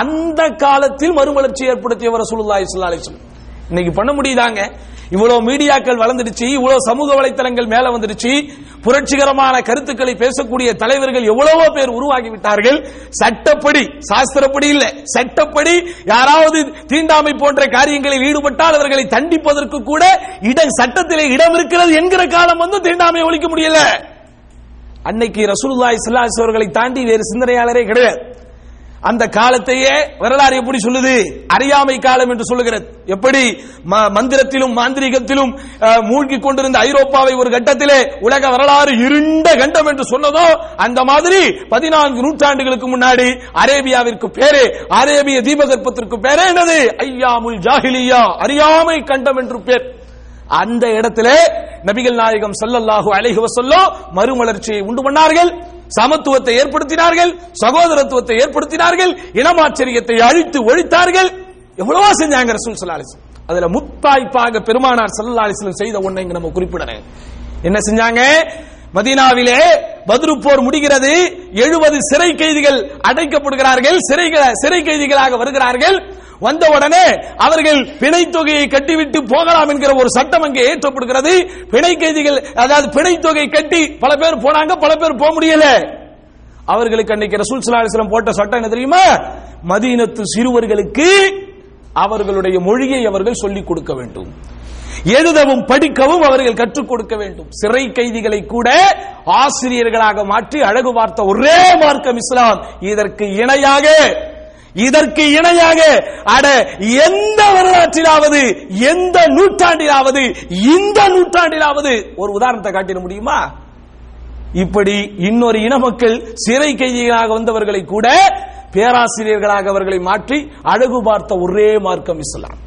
அந்த காலத்தில் மறுமலர்ச்சி ஏற்படுத்தியவர் ரசூலுல்லாஹி ஸல்லல்லாஹு இன்னைக்கு பண்ண முடியுதாங்க? இவ்வளவு மீடியாக்கள் வளர்ந்துடுச்சு இவ்வளவு சமூக வலைத்தளங்கள் மேல வந்துடுச்சு புரட்சிகரமான கருத்துக்களை பேசக்கூடிய தலைவர்கள் எவ்வளவோ பேர் உருவாகி விட்டார்கள் சட்டப்படி சாஸ்திரப்படி இல்ல சட்டப்படி யாராவது தீண்டாமை போன்ற காரியங்களில் ஈடுபட்டால் அவர்களை தண்டிப்பதற்கு கூட இடம் சட்டத்திலே இடம் இருக்கிறது என்கிற காலம் வந்து தீண்டாமை ஒழிக்க முடியல. அன்னைக்கு ரசூலுல்லாய் ஸல்லல்லாஹு அவர்களை தாண்டி வேறு சிந்தனையாளரே கிடையாது. அந்த காலத்தையே வரலாறு எப்படி சொல்லுது? அறியாமை காலம் என்று சொல்லுகிறது. எப்படி? ம- மந்திரத்திலும் மாந்திரிகத்திலும் மூழ்கி கொண்டிருந்த ஐரோப்பாவை ஒரு கட்டத்திலே உலக வரலாறு இருண்ட கண்டம் என்று சொன்னதோ அந்த மாதிரி பதினான்கு நூற்றாண்டுகளுக்கு முன்னாடி அரேபியாவிற்கு பேரு அரேபிய தீபகற்பத்திற்கு பேரே என்னது? ஐயாமுல் ஜாஹிலியா அறியாமை கண்டம் என்று பேர். அந்த இடத்திலே நபிகள் நாயகம் ஸல்லல்லாஹு அலைஹி வஸல்லம் மறுமலர்ச்சியை உண்டு பண்ணார்கள் சமத்துவத்தை ஏற்படுத்தினார்கள் சகோதரத்துவத்தை ஏற்படுத்தினார்கள் இனமாச்சரியத்தை அழித்து ஒழித்தார்கள். எவ்வளவா செஞ்சாங்க ரசூல் ஸல்லல்லாஹு அதுல முத்தாய்ப்பாக பெருமானார் ஸல்லல்லாஹு செய்த ஒன்றை நம்ம குறிப்பிடணும் என்ன செஞ்சாங்க? மதீனாவிலே பத்ரு போர் முடிகிறது எழுபது சிறை கைதிகள் அடைக்கப்படுகிறார்கள் சிறை சிறை கைதிகளாக வருகிறார்கள். வந்த உடனே அவர்கள் பிணை தொகையை கட்டிவிட்டு போகலாம் என்கிற ஒரு சட்டம் அங்கே ஏற்றப்படுகிறது. பிணை கைதிகள் அதாவது பிணை தொகை கட்டி பல பேர் போனாங்க பல பேர் போக முடியல. அவர்களுக்கு அன்னைக்கு ரசூல் ஸல்லல்லாஹு போட்ட சட்டம் என்ன தெரியுமா? மதீனத்து சிறுவர்களுக்கு அவர்களுடைய மொழியை அவர்கள் சொல்லிக் கொடுக்க வேண்டும். எழுதவும் படிக்கவும் அவர்கள் கற்றுக் கொடுக்க வேண்டும். சிறை கைதிகளை கூட ஆசிரியர்களாக மாற்றி அழகு பார்த்த ஒரே மார்க்கம் இஸ்லாம். இதற்கு இணையாக இதற்கு இணையாக அட எந்த வரலாற்றிலாவது எந்த நூற்றாண்டிலாவது இந்த நூற்றாண்டிலாவது ஒரு உதாரணத்தை காட்டிட முடியுமா? இப்படி இன்னொரு இன மக்கள் சிறை கைதிகளாக வந்தவர்களை கூட பேராசிரியர்களாக அவர்களை மாற்றி அழகு பார்த்த ஒரே மார்க்கம் இஸ்லாம்.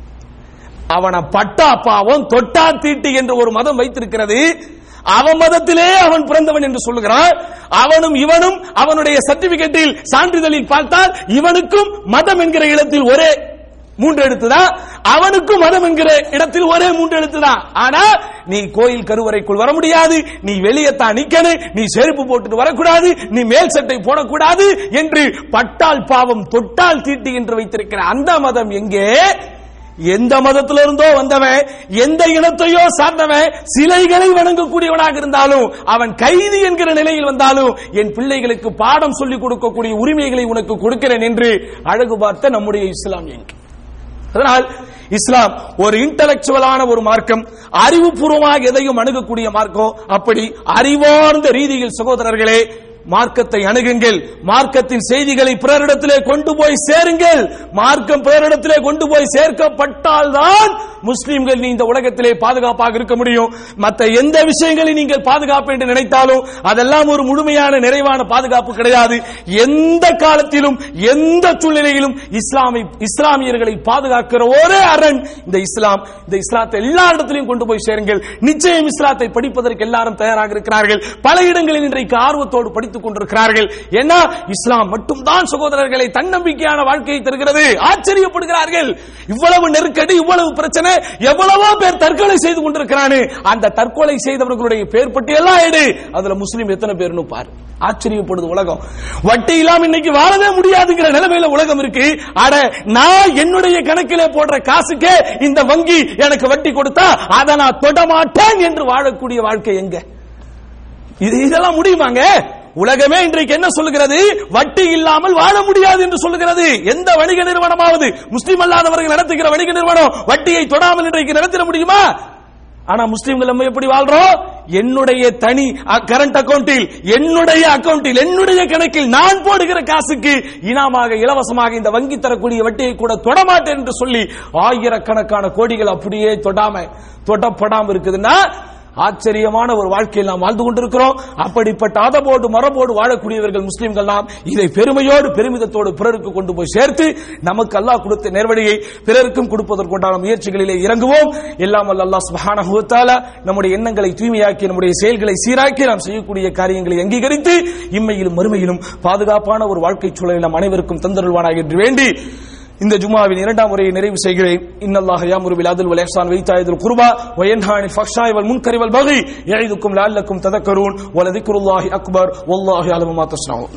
அவனை பட்டா பாவம் தொட்டா தீட்டு என்று ஒரு மதம் வைத்திருக்கிறது. அவன் மதத்திலே அவன் பிறந்தவன் என்று சொல்லுகிறான் அவனும் இவனும் அவனுடைய சர்டிபிகேட்டில் சான்றிதழில் பார்த்தால் இவனுக்கும் மதம் என்கிற இடத்தில் ஒரே மூன்று எழுத்துதான் அவனுக்கும் மதம் என்கிற இடத்தில் ஒரே மூன்று எழுத்துதான் ஆனா நீ கோயில் கருவறைக்குள் வர முடியாது. நீ வெளியே தான் நிக்கணும். நீ செருப்பு போட்டுட்டு வரக்கூடாது. நீ மேல் சட்டை போடக்கூடாது என்று பட்டால் பாவம் தொட்டால் தீட்டு என்று வைத்திருக்கிற அந்த மதம் எங்கே? எந்த மதத்தில இருந்தோ வந்தவன் எந்த இனத்தையோ சார்ந்தவன் சிலைகளை வணங்கக்கூடியவனாக இருந்தாலும் அவன் கைதி என்கிற நிலையில் வந்தாலும் என் பிள்ளைகளுக்கு பாடம் சொல்லிக் கொடுக்கக்கூடிய உரிமைகளை உனக்கு கொடுக்கிறேன் என்று அழகு பார்த்த நம்முடைய இஸ்லாம் அதனால் இஸ்லாம் ஒரு இன்டலெக்சுவலான ஒரு மார்க்கம் அறிவுபூர்வமாக எதையும் அணுகக்கூடிய மார்க்கம் அப்படி அறிவார்ந்த ரீதியில் சகோதரர்களே மார்க்கத்தை அணுகுங்கள். மார்க்கத்தின் செய்திகளை பிறரிடத்திலே கொண்டு போய் சேருங்கள். மார்க்கம் பிறரிடத்திலே கொண்டு போய் சேர்க்கப்பட்டால்தான் முஸ்லிம்கள் நீ இந்த உலகத்திலே பாதுகாப்பாக இருக்க முடியும். மற்ற எந்த விஷயங்களை நீங்கள் பாதுகாப்பு என்று நினைத்தாலும் அதெல்லாம் ஒரு முழுமையான நிறைவான பாதுகாப்பு கிடையாது. எந்த காலத்திலும் எந்த சூழ்நிலையிலும் இஸ்லாமை இஸ்லாமியர்களை பாதுகாக்கிற ஒரே அரண் இந்த இஸ்லாம். இந்த இஸ்லாத்தை எல்லா இடத்திலையும் கொண்டு போய் சேருங்கள். நிச்சயம் இஸ்லாத்தை படிப்பதற்கு எல்லாரும் தயாராக இருக்கிறார்கள். பல இடங்களில் இன்றைக்கு ஆர்வத்தோடு படித்து கொடுத்துக் கொண்டிருக்கிறார்கள் ஏன்னா இஸ்லாம் மட்டும்தான் சகோதரர்களை தன்னம்பிக்கையான வாழ்க்கையை தருகிறது. ஆச்சரியப்படுகிறார்கள். இவ்வளவு நெருக்கடி இவ்வளவு பிரச்சனை எவ்வளவோ பேர் தற்கொலை செய்து கொண்டிருக்கிறானு. அந்த தற்கொலை செய்தவர்களுடைய பேர் பட்டியெல்லாம் எடு. அதுல முஸ்லீம் எத்தனை பேர்னு பாரு. ஆச்சரியப்படுது உலகம். வட்டி இல்லாம இன்னைக்கு வாழவே முடியாதுங்கிற நிலைமையில உலகம் இருக்கு. அட நான் என்னுடைய கணக்கிலே போடுற காசுக்கே இந்த வங்கி எனக்கு வட்டி கொடுத்தா அதை நான் தொடமாட்டேன் என்று வாழக்கூடிய வாழ்க்கை எங்க? இது இதெல்லாம் முடியுமாங்க? உலகமே இன்றைக்கு என்ன சொல்லுகிறது? வட்டி இல்லாமல் வாழ முடியாது என்று சொல்லுகிறது. எந்த வணிக நிறுவனமாவது முஸ்லீம் அல்லாதவர்கள் நடத்துகிற வணிக நிறுவனம் வட்டியை தொடாமல் இன்றைக்கு நடத்திட முடியுமா? ஆனா முஸ்லீம்கள் நம்ம எப்படி வாழ்றோம் என்னுடைய தனி கரண்ட் அக்கவுண்டில் என்னுடைய அக்கவுண்டில் என்னுடைய கணக்கில் நான் போடுகிற காசுக்கு இனாமாக இலவசமாக இந்த வங்கி தரக்கூடிய வட்டியை கூட தொடமாட்டேன் என்று சொல்லி ஆயிரக்கணக்கான கோடிகள் அப்படியே தொடாம தொடப்படாம இருக்குதுன்னா ஆச்சரியமான ஒரு வாழ்க்கையில் நாம் வாழ்ந்து கொண்டிருக்கிறோம். அப்படிப்பட்ட அதபோடு மரபோடு வாழக்கூடியவர்கள் முஸ்லிம்கள் நாம் இதை பெருமையோடு பெருமிதத்தோடு பிறருக்கு கொண்டு போய் சேர்த்து நமக்கு அல்லாஹ் கொடுத்த நேர்வழியை பிறருக்கும் கொடுப்பதற்குண்டான முயற்சிகளிலே இறங்குவோம். எல்லாம் அல்லாஹ் சுப்ஹானஹு நம்முடைய எண்ணங்களை தூய்மையாக்கி நம்முடைய செயல்களை சீராக்கி நாம் செய்யக்கூடிய காரியங்களை அங்கீகரித்து இம்மையிலும் மறுமையிலும் பாதுகாப்பான ஒரு வாழ்க்கை சூழலை நாம் அனைவருக்கும் தந்தருள்வானாக என்று வேண்டி இந்த ஜுமாவின் இரண்டாம் முறையை நிறைவு செய்கிறேன். இன்னல்லாஹ் யாமுரு பில் அத்ல் வல் இஹ்சான் வ குர்பா வ யன்ஹா ஃபஹ்ஷாய் வல் முன்கரி வல் பகி யஇதுக்கும் லஅல்லக்கும் ததக்கரூன் வ லதிக்ருல்லாஹி அக்பர் வல்லாஹு அலமு மா தஸ்னஊன்.